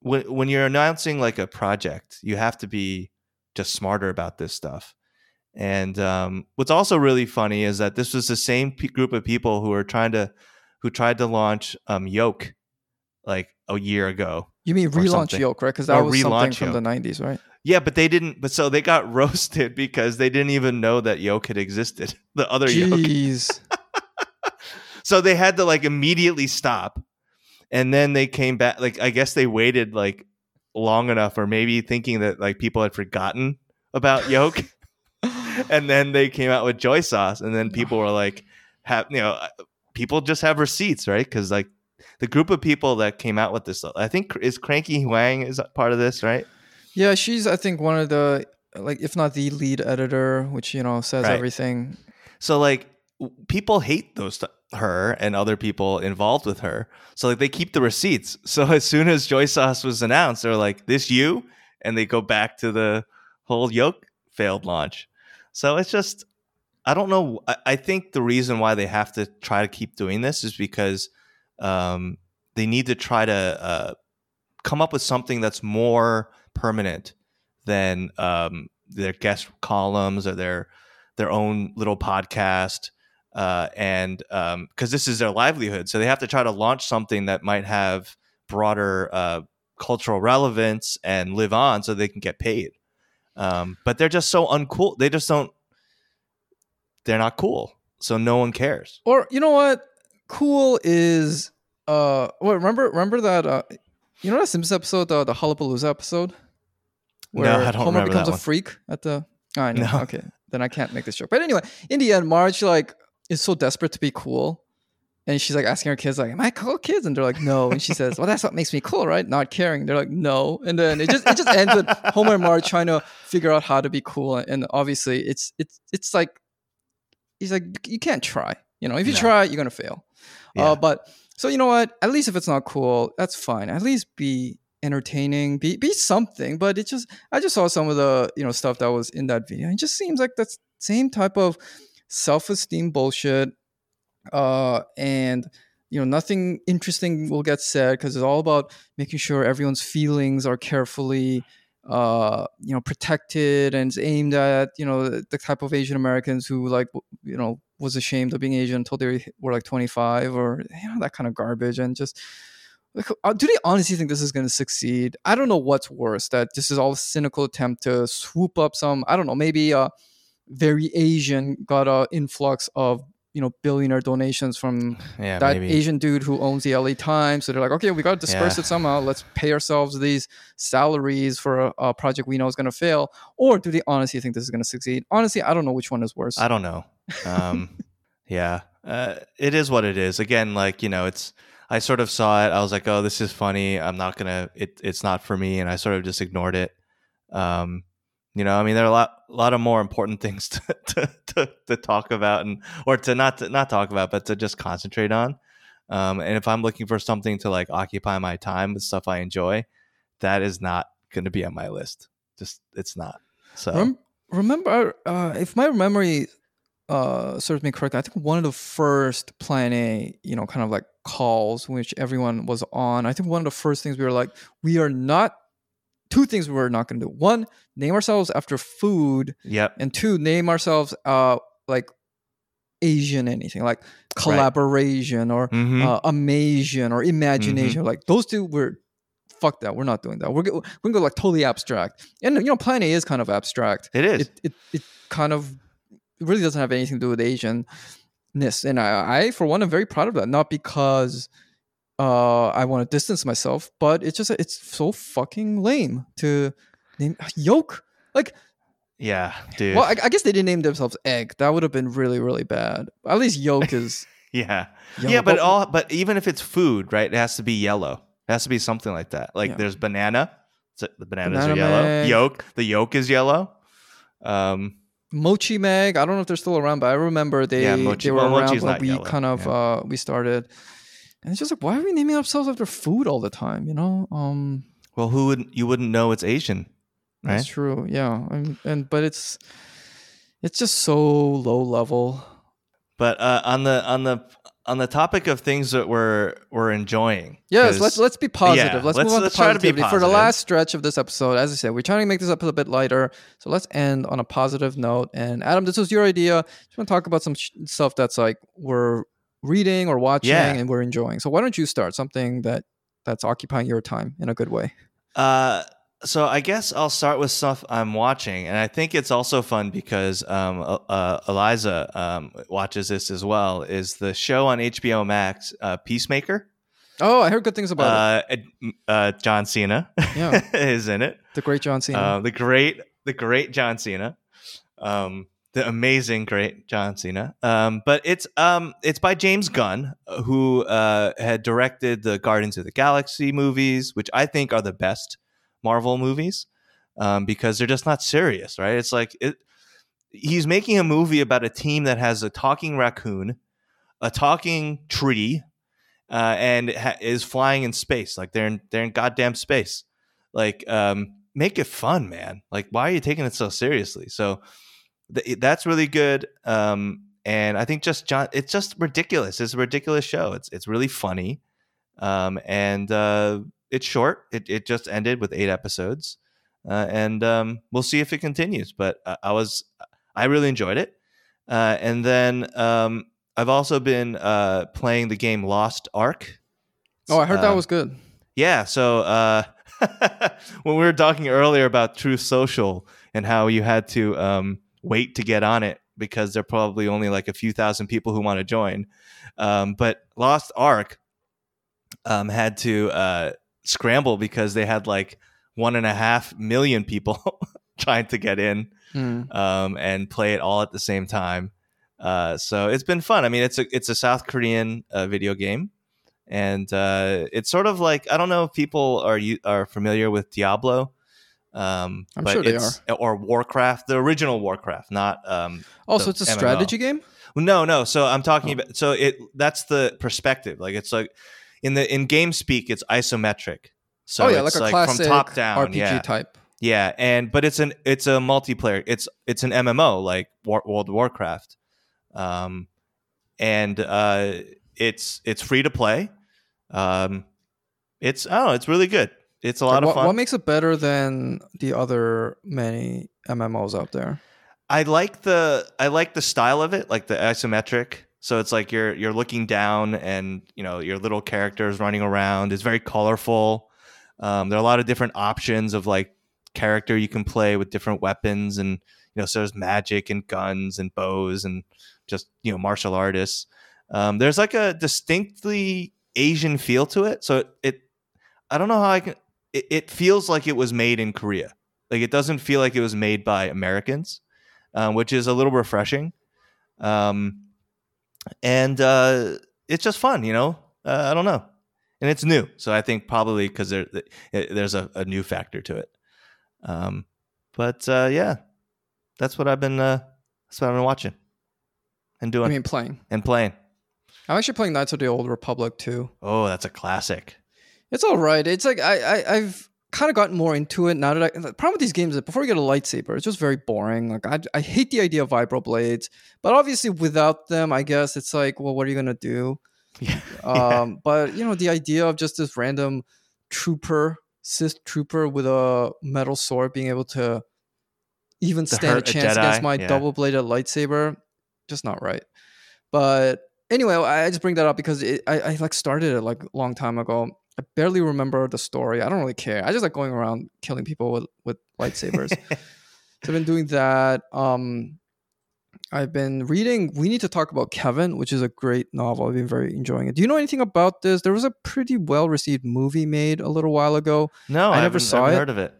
when when you're announcing like a project, you have to be just smarter about this stuff. And um, what's also really funny is that this was the same p- group of people who were trying to who tried to launch um, Yolk like a year ago.
You mean relaunch. Yolk, right? Because that
Or
was something from the '90s, right?
Yeah, but they didn't. But so they got roasted because they didn't even know that Yolk had existed. The other
Yolk.
So they had to like immediately stop, and then they came back. Like I guess they waited like long enough, or maybe thinking that like people had forgotten about Yolk, and then they came out with Joy Sauce, and then people were like, have you know, uh, people just have receipts, right? Because like the group of people that came out with this, uh, I think is Cranky Huang is part of this, right?
Yeah, she's I think one of the like if not the lead editor, which you know says
Right.
everything.
So like people hate those her and other people involved with her. So like they keep the receipts. So as soon as Joy Sauce was announced, they're like, "This you," and they go back to the whole yolk failed launch. So it's just I don't know. I, I think the reason why they have to try to keep doing this is because um, they need to try to uh, come up with something that's more permanent than um, their guest columns or their their own little podcast. Uh, and because this is their livelihood, so they have to try to launch something that might have broader uh, cultural relevance and live on, so they can get paid. Um, but they're just so uncool. They just don't. They're not cool, so no one cares.
Or you know what? Cool is uh what remember remember that uh you know that Simpsons episode, the the Hullapalooza episode?
No, I don't
Homer becomes a
one.
freak at the oh, I know.
No.
Okay. Then I can't make this joke. But anyway, in the end, Marge like is so desperate to be cool and she's like asking her kids like am i cool kids and they're like no and she says well that's what makes me cool right not caring they're like no and then it just it just ends with homer and marge trying to figure out how to be cool and obviously it's it's it's like he's like you can't try you know if you
No.
try you're gonna fail
Yeah.
uh, but so you know what at least if it's not cool that's fine at least be entertaining be be something but it just i just saw some of the you know stuff that was in that video it just seems like that same type of self-esteem bullshit uh and you know nothing interesting will get said because it's all about making sure everyone's feelings are carefully uh you know protected and it's aimed at you know the, the type of asian americans who like you know was ashamed of being asian until they were like 25 or you know that kind of garbage and just like, uh, do they honestly think this is going to succeed i don't know what's worse that this is all a cynical attempt to swoop up some i don't know maybe a very asian got a influx of you know billionaire donations from
yeah,
that
maybe.
Asian dude who owns the LA Times. So they're like, okay, we got to disperse
Yeah.
it somehow. Let's pay ourselves these salaries for a, a project we know is going to fail. Or do they honestly think this is going to succeed? Honestly, I don't know which one is worse.
I don't know. Um, yeah, uh, it is what it is. Again, like you know, it's. I sort of saw it. I was like, "Oh, this is funny. I'm not gonna. It, it's not for me," and I sort of just ignored it. Um, you know, I mean, there are a lot, a lot of more important things to to, to, to talk about, and or to not to not talk about, but to just concentrate on. Um, and if I'm looking for something to like occupy my time with stuff I enjoy, that is not going to be on my list. Just it's not. So
Rem- remember, uh, if my memory uh, serves me correctly, I think one of the first Plan A, you know, kind of like calls which everyone was on. I think one of the first things we were like, we are not. Two things we were not going to do. One, name ourselves after food,
yep,
and two, name ourselves uh like Asian anything like collaboration or
Mhm.
uh, Amasian or imagination. Like those two were fuck that. We're not doing that. We're we're gonna go like totally abstract. And you know, Plan A is kind of abstract.
it is.
It it it kind of really doesn't have anything to do with Asianness. And I, I for one am very proud of that. Not because uh I want to distance myself, but it's just it's so fucking lame to name yolk. Like
Yeah, dude.
well, I, I guess they didn't name themselves Egg. That would have been really, really bad. At least Yolk is.
yeah.
yellow.
Yeah, but all but even if it's food, right? It has to be yellow. It has to be something like that. Like
Yeah.
there's banana. So the bananas
Banana
are yellow. Yolk. The yolk is yellow. Um
Mochi Mag. I don't know if they're still around, but I remember they
Yeah, Mochi-
they were
well,
around when we
yellow,
kind of
yeah.
uh we started. And it's just like, why are we naming ourselves after food all the time? You know, um,
well who would you wouldn't know it's Asian, right?
that's true. Yeah, and, and but it's it's just so low level.
But uh, on the on the on the topic of things that we're we're enjoying.
Yes, let's let's be positive.
yeah,
let's,
let's-
move on
let's
to
try to be
positivity for the last stretch of this episode. As I said, we're trying to make this episode a little bit lighter. So let's end on a positive note. And Adam, this was your idea. Just want to talk about some sh- stuff that's like we're reading or watching
Yeah.
and we're enjoying. So why don't you start something that that's occupying your time in a good way?
Uh, so I guess I'll start with stuff I'm watching, and I think it's also fun because um, uh, Eliza um, watches this as well. Is the show on HBO Max uh, Peacemaker?
Oh, I heard good things about
Uh, uh, John Cena
Yeah.
is in it.
it. The great John Cena.
Uh, the great, the great John Cena, um, the amazing great John Cena. Um, but it's um, it's by James Gunn, who uh, had directed the Guardians of the Galaxy movies, which I think are the best Marvel movies um, because they're just not serious, right? It's like it. He's making a movie about a team that has a talking raccoon, a talking tree, uh, and ha- is flying in space. Like they're in they're in goddamn space. Like um, make it fun, man. Like why are you taking it so seriously? So th- that's really good. Um, and I think just John, it's just ridiculous. It's a ridiculous show. It's it's really funny, um, and uh, it's short. It it just ended with eight episodes, uh, and um, we'll see if it continues. But I, I was I really enjoyed it, uh, and then um, I've also been uh, playing the game Lost Ark.
oh, I heard that
um,
was good.
Yeah. So uh, when we were talking earlier about Truth Social and how you had to um, wait to get on it because there are probably only like a few thousand people who want to join, um, but Lost Ark um, had to uh, scramble because they had like one and a half million people trying to get in
Hmm.
um, and play it all at the same time. Uh, so it's been fun. I mean, it's a it's a South Korean uh, video game, and uh, it's sort of like I don't know if people are you are familiar with Diablo. Um,
I'm
but
sure they
it's, Or Warcraft, the original Warcraft, not um,
Oh, so it's a
MMO.
strategy game?
no, no. So I'm talking
Oh.
about so it that's the perspective. Like it's like in the in game speak, it's isometric. So
oh yeah,
it's
like a classic
from top down.
RPG
yeah,
type.
yeah, and but it's an it's a multiplayer. It's it's an MMO like War, World of Warcraft, um, and uh, it's it's free to play. Um, it's oh, it's really good. It's a lot
Like,
of fun.
what makes it better than the other many MMOs out there?
I like the I like the style of it, like the isometric. So it's like you're you're looking down, and you know your little characters running around. It's very colorful. Um, there are a lot of different options of like character you can play with different weapons, and you know so there's magic and guns and bows and just you know martial artists. Um, there's like a distinctly Asian feel to it. So it, it I don't know how I can. It, it feels like it was made in Korea. Like it doesn't feel like it was made by Americans um, which is a little refreshing. Um, and uh, it's just fun, you know. Uh, I don't know, and it's new, so I think probably because there, th- there's a, a new factor to it. Um, but uh, yeah, that's what I've been. Uh, that's what I've been watching and doing.
I mean, playing.
and playing.
I'm actually playing Knights of the Old Republic too.
Oh, that's a classic.
It's all right. It's like I, I I've kind of gotten more into it now that I. The problem with these games is that before you get a lightsaber, it's just very boring. Like I, I hate the idea of vibro blades, but obviously without them, I guess it's like, well, what are you gonna do?
Yeah.
Um, but you know, the idea of just this random trooper, Sith trooper with a metal sword being able to even
To
stand a
hurt a
chance against my
yeah.
double bladed lightsaber, just not right. But anyway, I just bring that up because it, I, I like started it like a long time ago. I barely remember the story. I don't really care. I just like going around killing people with with lightsabers. so I've been doing that. Um, I've been reading. We need to talk about Kevin, which is a great novel. I've been very enjoying it. Do you know anything about this? There was a pretty well received movie made a little while ago.
no,
I
I,
never saw
I
it.
heard of it.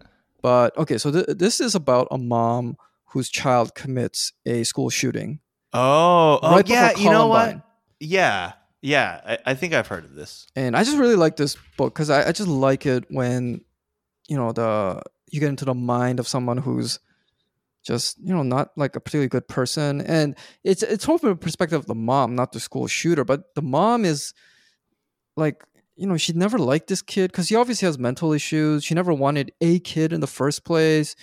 But okay, so th- this is about a mom whose child commits a school shooting.
Oh, oh yeah. You know what? Yeah, yeah. I, I think I've heard of this.
and I just really like this book because I, I just like it when you know the you get into the mind of someone who's just you know not like a particularly good person and it's it's from the perspective of the mom not the school shooter but the mom is like you know she never liked this kid because he obviously has mental issues she never wanted a kid in the first place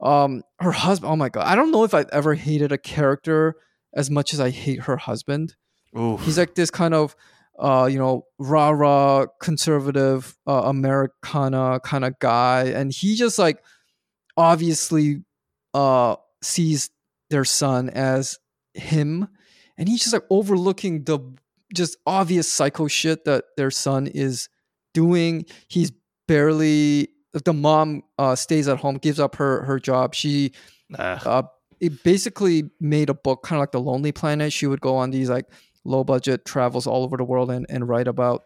um her husband oh my god i don't know if i've ever hated a character as much as i hate her husband
Ooh,
he's like this kind of uh you know rah rah conservative uh, americana kind of guy and he just like obviously uh sees their son as him and he's just like overlooking the just obvious psycho shit that their son is doing. He's barely the mom uh stays at home gives up her her job she
Ugh.
uh, it basically made a book kind of like the lonely planet. She would go on these like low budget travels all over the world and, and write about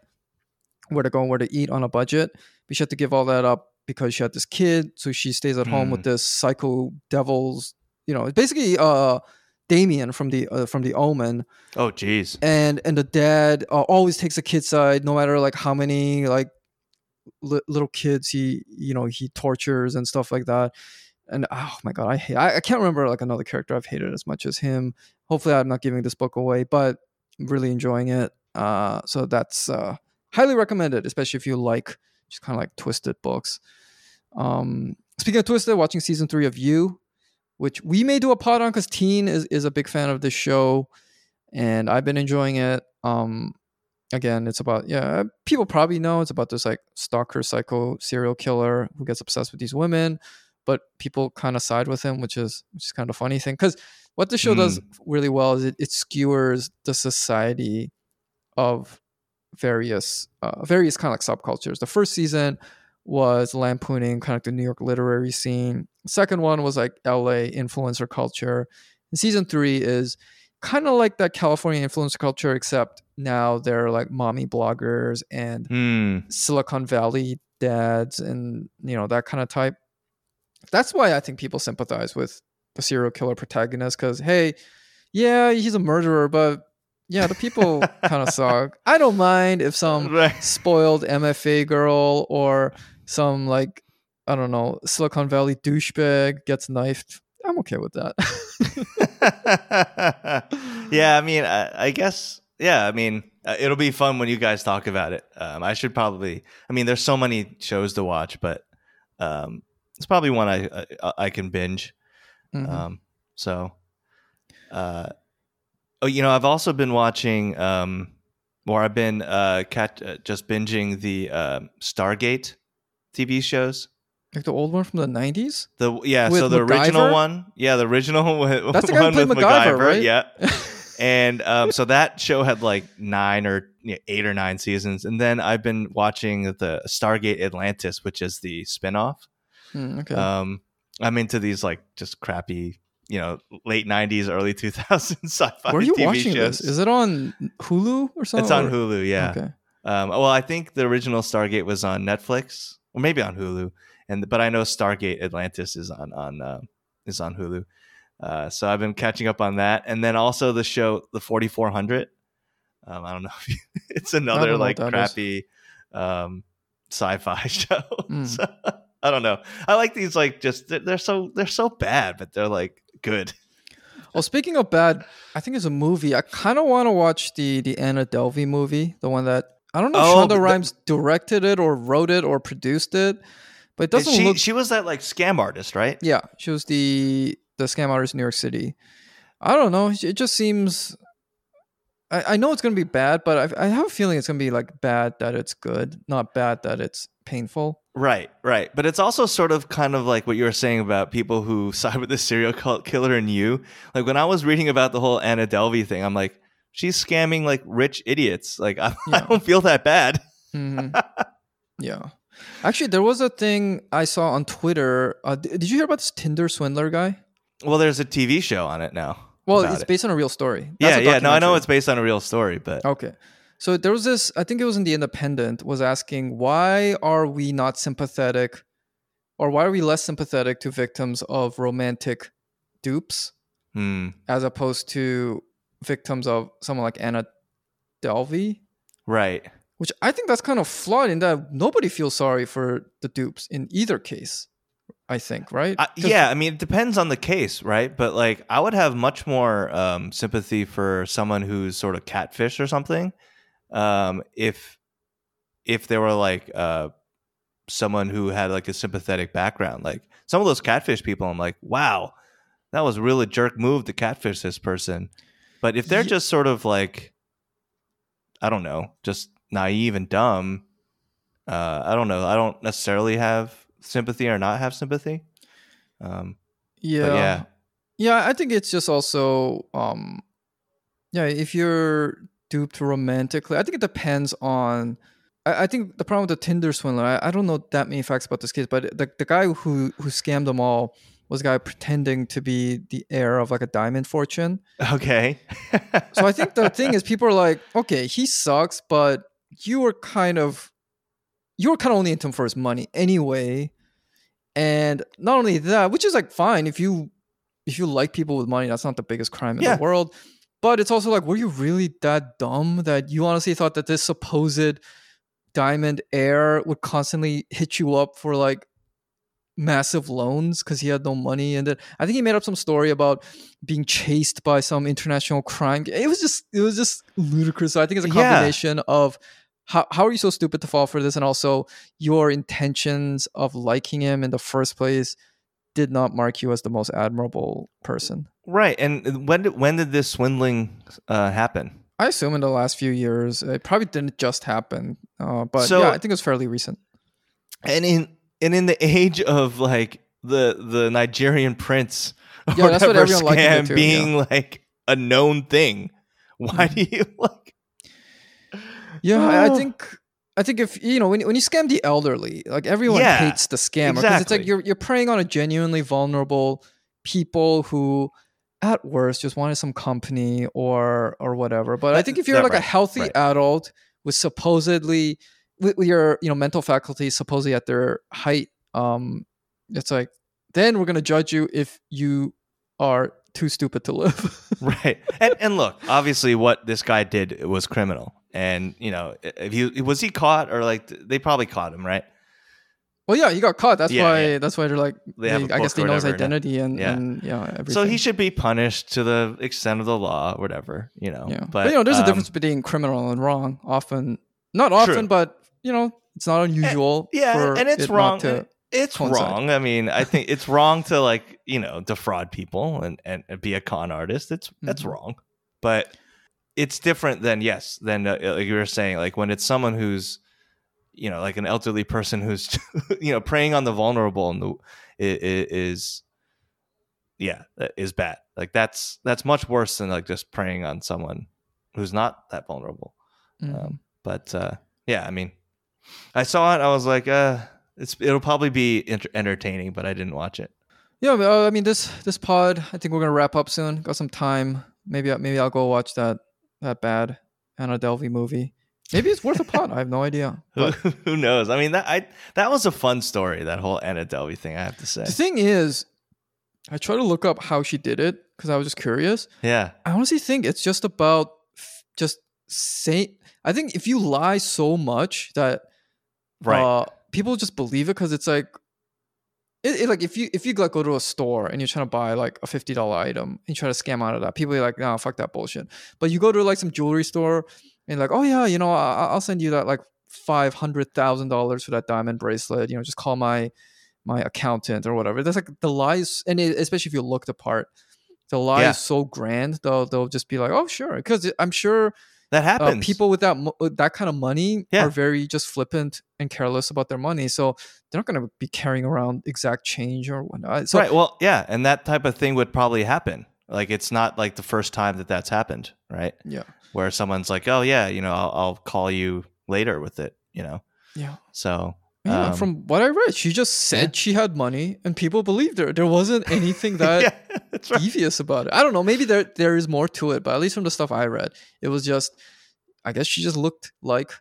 where to go and where to eat on a budget but she had to give all that up because she had this kid so she stays at home with
Mm.
this psycho devils you know it's basically uh damien from the uh, from the omen
oh, geez.
and and the dad uh, always takes a kid's side no matter like how many like li- little kids he you know he tortures and stuff like that and oh my god i hate I, I can't remember like another character i've hated as much as him hopefully i'm not giving this book away but really enjoying it uh so that's uh highly recommended especially if you like just kind of like twisted books um speaking of twisted watching season three of you which we may do a pod on because teen is, is a big fan of this show and I've been enjoying it. Um, again, it's about yeah, people probably know it's about this like stalker, psycho serial killer who gets obsessed with these women, but people kind of side with him, which is which is kind of funny thing because what the show does really well is it, it skewers the society of various uh, various kind of like subcultures. The first season was lampooning kind of like the New York literary scene. Second one was like LA influencer culture. And season three is kind of like that California influencer culture, except now they're like mommy bloggers and
Hmm.
Silicon Valley dads and you know that kind of type. That's why I think people sympathize with the serial killer protagonist because hey, yeah, he's a murderer, but yeah, the people kind of suck. I don't mind if some
Right.
spoiled MFA girl or some like I don't know Silicon Valley douchebag gets knifed. I'm okay with that.
yeah, I mean, I, I guess, yeah, I mean, uh, it'll be fun when you guys talk about it. Um, I should probably, I mean, there's so many shows to watch, but um, it's probably one I I, I can binge.
Mhm.
Um, so, uh, oh, you know, I've also been watching, um, or I've been uh, cat, uh, just binging the uh, Stargate TV shows.
like the old one from the 90s.
The yeah,
With
so the original one, yeah, the original one,
That's the guy
with
MacGyver, right?
yeah. And um, so that show had like nine or you know, eight or nine seasons, and then I've been watching the Stargate Atlantis, which is the spinoff.
Hmm, okay.
Um, I'm into these like just crappy, you know, late '90s, early 2000s sci-fi
Where are you
TV
watching
shows.
this? Is it on Hulu or something?
it's on
or-
Hulu, yeah.
Okay.
Um, well, I think the original Stargate was on Netflix, or maybe on Hulu, and but I know Stargate Atlantis is on on uh, is on Hulu. Uh, so I've been catching up on that, and then also the show The Forty Four Hundred. Um, I don't know if you, it's another like crappy um, sci-fi show.
Mm.
So, I don't know. I like these like just they're, they're so they're so bad, but they're like good.
Well, speaking of bad, I think it's a movie. I kind of want to watch the the Anna Delvey movie, the one that I don't know if
Oh,
Shonda
the-
Rhimes directed it or wrote it or produced it, but it doesn't
she
look.
she was that like scam artist, right?
yeah, she was the the scam artist in New York City. I don't know. It just seems. I, I know it's gonna be bad, but I, I have a feeling it's gonna be like bad that it's good, not bad that it's painful.
Right, right. But it's also sort of kind of like what you were saying about people who side with the serial cult killer and you. Like when I was reading about the whole Anna Delvey thing, I'm like, she's scamming like rich idiots. Like I, I don't feel that bad.
hmm yeah. Actually, there was a thing I saw on Twitter. Uh, did you hear about this Tinder swindler guy?
Well, there's a TV show on it now.
Well, it's
it.
based on a real story.
yeah,
That's a
yeah. No, I know it's based on a real story, but
Okay. So there was this, I think it was in The Independent, was asking why are we not sympathetic or why are we less sympathetic to victims of romantic dupes
hmm,
as opposed to victims of someone like Anna Delvey?
right.
Which I think that's kind of flawed in that nobody feels sorry for the dupes in either case. I think, right? 'Cause-
yeah, I mean, it depends on the case, right? But like, I would have much more um, sympathy for someone who's sort of catfish or something, um, if if they were like uh, someone who had like a sympathetic background. Like some of those catfish people, I'm like, wow, that was a really jerk move to catfish this person. But if they're just sort of like, I don't know, just naive and dumb, uh, I don't know. I don't necessarily have sympathy or not have sympathy. Um,
Yeah.
yeah.
Yeah, I think it's just also um yeah, if you're duped romantically, I think it depends on I, I think the problem with the Tinder swindler, I, I don't know that many facts about this case, but the, the guy who who scammed them all was a guy pretending to be the heir of like a diamond fortune.
Okay.
So I think the thing is people are like, okay, he sucks, but you were kind of you were kind of only into him for his money anyway. And not only that, which is like fine if you if you like people with money, that's not the biggest crime in
Yeah.
the world. But it's also like, were you really that dumb that you honestly thought that this supposed diamond heir would constantly hit you up for like massive loans because he had no money? And then i think he made up some story about being chased by some international crime it was just it was just ludicrous. So i think it's a
Yeah.
combination of how, how are you so stupid to fall for this? And also your intentions of liking him in the first place did not mark you as the most admirable person
right. And when did when did this swindling uh, happen?
i assume in the last few years it probably didn't just happen uh, but
So-
yeah i think it was fairly recent
And in and in the age of like the the Nigerian prince or
Yeah, that's what everyone
scam being like a known thing. Why
Mm-hmm.
do you like?
Yeah, I- I
Oh.
think I think if you know when when you scam the elderly, like everyone
Yeah,
hates the scammer because it's like you're you're preying on a genuinely vulnerable people who at worst just wanted some company or or whatever. But I think if you're like a healthy
right.
adult with supposedly with, with your you know mental faculties supposedly at their height, um, it's like then we're gonna judge you if you are too stupid to live.
right. And and look, obviously, what this guy did was criminal. And you know, if he was he caught or like they probably caught him, right?
Well, yeah, he got caught. That's
Yeah,
why.
yeah.
That's why they're like.
They
they- I guess they know his identity and
yeah.
and yeah everything.
So he should be punished to the extent of the law, whatever. You know.
Yeah,
But,
but, you know, there's
um,
a difference between criminal and wrong. Often, not often,
True.
but you know, it's not unusual.
Yeah,
for
and it's
it
wrong.
To,
it's
coincide.
wrong. I mean, I think it's wrong to like you know defraud people and and, and be a con artist. It's that's
Mhm.
wrong. But it's different than yes than uh, like you were saying like when it's someone who's you know like an elderly person who's you know preying on the vulnerable and the is yeah is bad like that's that's much worse than like just preying on someone who's not that vulnerable
Mhm.
um, but uh, yeah, I mean, I saw it. I was like, uh, it's it'll probably be enter- entertaining, but I didn't watch it.
yeah, I mean, this this pod. I think we're gonna wrap up soon. Got some time. Maybe I- maybe I'll go watch that that bad Anna Delvey movie. Maybe it's worth a pod. I have no idea.
Who,
But
who knows? I mean, that I that was a fun story. That whole Anna Delvey thing. I have to say.
the thing is, I try to look up how she did it because I was just curious.
Yeah,
I honestly think it's just about f- just say. I think if you lie so much that
right.
uh, people just believe it because it's like it, it- like if you if you like go to a store and you're trying to buy like a fifty dollar item and you try to scam out of that, people are like, no, fuck that bullshit. But you go to like some jewelry store and like, oh yeah, you know, I, I'll send you that like five hundred thousand dollars for that diamond bracelet. You know, just call my my accountant or whatever. That's like the lies, and it, especially if you look the part, the lie
Yeah.
is so grand. They'll they'll just be like, oh sure, because I'm sure
that
uh,
happens.
people with that mo- with that kind of money
Yeah.
are very just flippant and careless about their money. So they're not going to be carrying around exact change or whatnot. So
right. Well, yeah, and that type of thing would probably happen. Like it's not like the first time that that's happened, right?
yeah,
Where someone's like, "Oh yeah, you know, I'll, I'll call you later with it," you know.
yeah.
So
Yeah,
um,
from what I read, she just said
yeah.
she had money, and people believed her. There wasn't anything that
yeah, right.
devious about it. I don't know. Maybe there there is more to it, but at least from the stuff I read, it was just. I guess she just looked like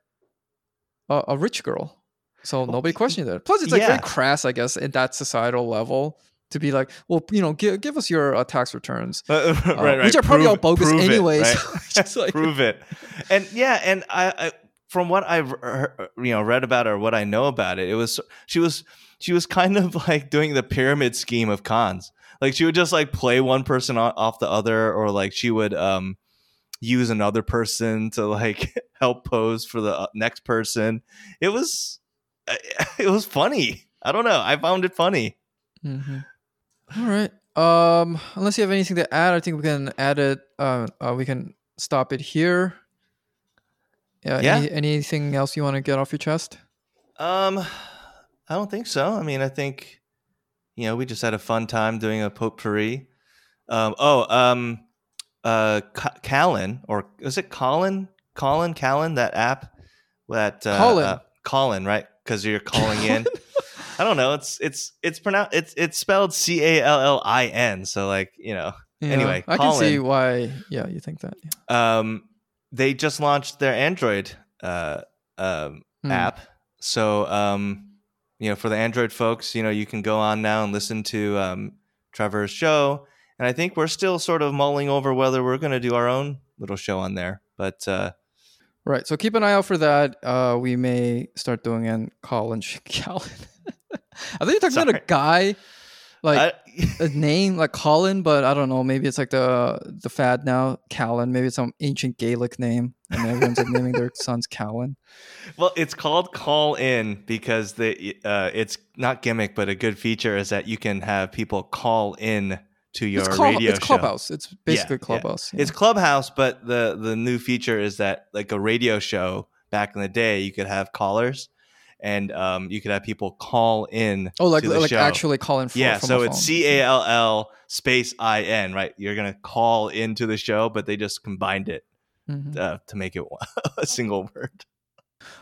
a, a rich girl, so nobody questioned it. Plus, it's like
yeah.
very crass, I guess, at that societal level to be like, well, you know, give, give us your uh, tax returns,
right,
uh,
right.
which are probably all bogus
prove it,
anyways.
right?
Just like-
prove it. And yeah, and I, I from what I've you know read about or what I know about it, it was she was she was kind of like doing the pyramid scheme of cons. Like she would just like play one person off the other, or like she would um use another person to like help pose for the uh, next person. It was it was funny. I don't know. I found it funny.
Mhm. All right. Um, unless you have anything to add, I think we can add it. Uh, uh we can stop it here. Yeah.
Yeah.
Any, anything else you want to get off your chest?
Um, I don't think so. I mean, I think you know we just had a fun time doing a potpourri. Um, oh, um, uh, Ca- Callan or is it Colin? Colin, Callan, that app that uh,
Colin.
uh, Colin, right? Because you're calling in. I don't know. It's it's it's pronounced it's it's spelled C A L L I N. So like you know.
Yeah,
Anyway,
I can see why. Yeah, you think that. Yeah.
Um, they just launched their Android uh um
Hmm.
app. So, um, you know, for the Android folks, you know, you can go on now and listen to um, Trevor's show. And I think we're still sort of mulling over whether we're going to do our own little show on there. But uh,
Right. So keep an eye out for that. Uh, we may start doing an Colin Callan. I think you're talking about a guy, like
I,
a name like Colin, but I don't know. Maybe it's like the the fad now, Callan. Maybe it's some ancient Gaelic name, and everyone's like naming their sons Callan.
well, it's called Call In because the uh, it's not gimmick, but a good feature is that you can have people call in to your
It's,
radio
it's
show.
Clubhouse. It's basically
yeah.
Clubhouse. yeah.
It's Clubhouse, but the the new feature is that like a radio show back in the day, you could have callers, and um, you could have people call in.
oh, like like
show.
actually calling for
yeah.
from
So it's. C A L L space I N, right? You're gonna call into the show, but they just combined it
Mhm.
uh, to make it a single word.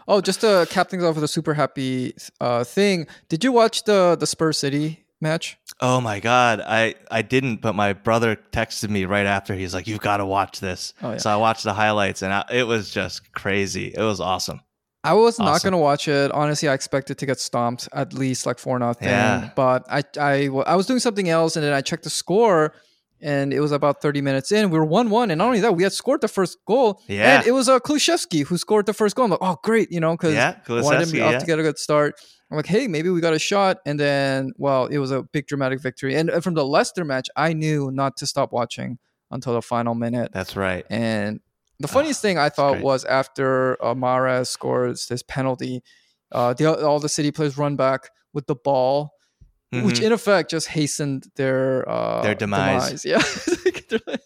Oh, just to cap things off with a super happy uh, thing. Did you watch the the Spurs City match?
Oh my god, I I didn't, but my brother texted me right after. He's like, "You've got to watch this."
Oh, yeah.
So I watched the highlights, and I, it was just crazy. It was awesome.
I was not gonna watch it. Honestly, I expected to get stomped at least like four nothing.
Yeah.
But I, I, I was doing something else, and then I checked the score, and it was about 30 minutes in. We were 1 1. And not only that, we had scored the first goal.
Yeah.
And it was uh, Kulusevski who scored the first goal. I'm like, oh, great, you know, because
Yeah,
wanted him
yeah.
to get a good start. I'm like, hey, maybe we got a shot. And then, well, it was a big dramatic victory. And uh, from the Leicester match, I knew not to stop watching until the final minute.
That's right.
And the funniest
Ah,
thing I thought was after uh, Mahrez scores this penalty, uh, the, all the City players run back with the ball, which
Mhm.
in effect just hastened their uh,
Their demise.
Yeah. They're like-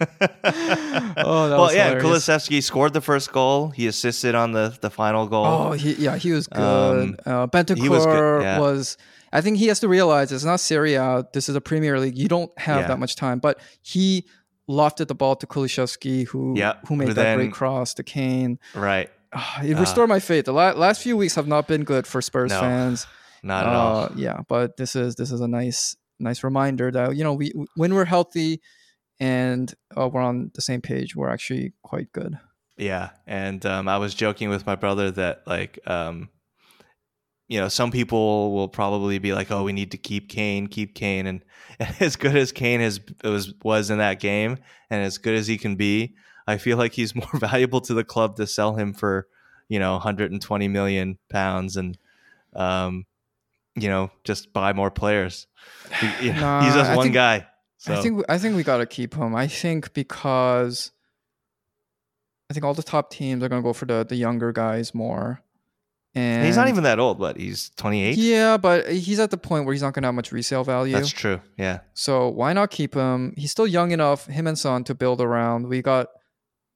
Oh,
well, yeah,
hilarious.
Kulusevski scored the first goal. He assisted on the, the final goal.
oh, he, yeah, he was good.
Um,
uh, Bentancur
was good, yeah.
was. I think he has to realize it's not Serie A. This is a Premier League. You don't have
Yeah.
that much time. But he lofted the ball to Kulusevski, who
Yeah,
who made that
then-
great cross to Kane.
right.
Ah, it
Ah.
restored my faith. The la- last few weeks have not been good for Spurs
No,
fans.
Not at all.
Uh, yeah, but this is this is a nice nice reminder that you know we when we're healthy and uh, we're on the same page, we're actually quite good.
Yeah, and um, I was joking with my brother that like, um, you know, some people will probably be like, "Oh, we need to keep Kane, keep Kane," and, and as good as Kane has was was in that game, and as good as he can be, I feel like he's more valuable to the club to sell him for, you know, 120 million pounds and, um, you know, just buy more players. He-
Nah,
he's just
I
one
think-
guy. So
I think I think we got to keep him. I think because I think all the top teams are going to go for the the younger guys more. And
he's not even that old, but he's 28.
Yeah, but he's at the point where he's not going to have much resale value.
That's true. Yeah.
So why not keep him? He's still young enough, him and Son, to build around. We got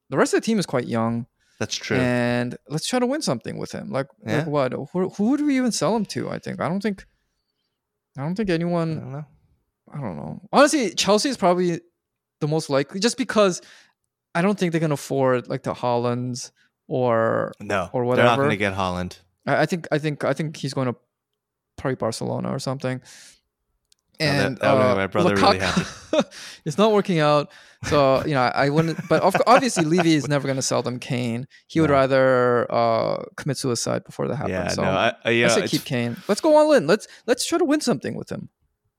the rest of the team is quite young,
That's true.
and let's try to win something with him. Like,
Yeah.
like what? Who, who would we even sell him to? I think I don't think I don't think
I
anyone.
don't know.
I don't know. Honestly, Chelsea is probably the most likely, just because I don't think they can afford like the Haalands or
No,
or whatever.
They're not going to get Haaland.
I, I think I think I think he's going to probably Barcelona or something.
Oh, that-
And
that would
uh,
my brother really
Lukaku- it's not working out. So you know, I wouldn't. But of, obviously, Levy is never going to sell them Kane. He would rather uh, commit suicide before that happens.
Yeah,
so
no, I, I, you
I say keep Kane. Let's go all in. Let's let's try to win something with him.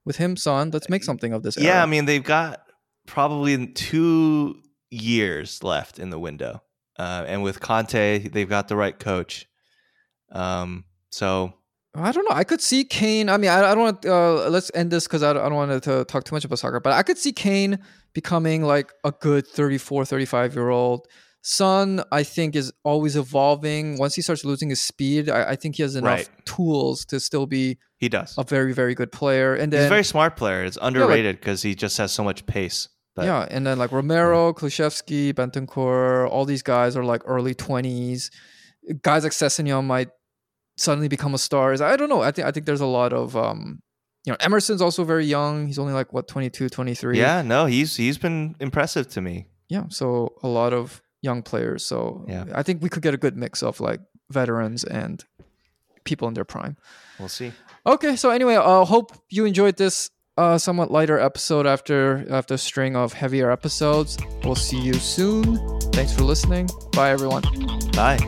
With him, Son. Let's make something of this.
yeah,
era.
I mean, they've got probably two years left in the window, uh, and with Conte, they've got the right coach. Um, so
I don't know. I could see Kane. I mean, I, I don't want. Uh, let's end this because I, don't- I don't want to talk too much about soccer. But I could see Kane becoming like a good 34, 35 year old. Son, I think, is always evolving. Once he starts losing his speed, I, I think he has enough
Right.
tools to still be
he does.
a very, very good player. And
He's a very smart player. It's underrated because he just has so much pace. But
yeah, and then like Romero, Kulusevski, Bentancur, all these guys are like early twenties. Guys like Sessegnon might suddenly become a star. I don't know. I think I think there's a lot of um, you know, Emerson's also very young. He's only like what 22, 23.
yeah, no, he's he's been impressive to me.
yeah. So a lot of young players. So
Yeah.
I think we could get a good mix of like veterans and people in their prime.
We'll see.
Okay, so anyway, I uh, hope you enjoyed this uh, somewhat lighter episode after after a string of heavier episodes. We'll see you soon. Thanks for listening. Bye, everyone.
Bye.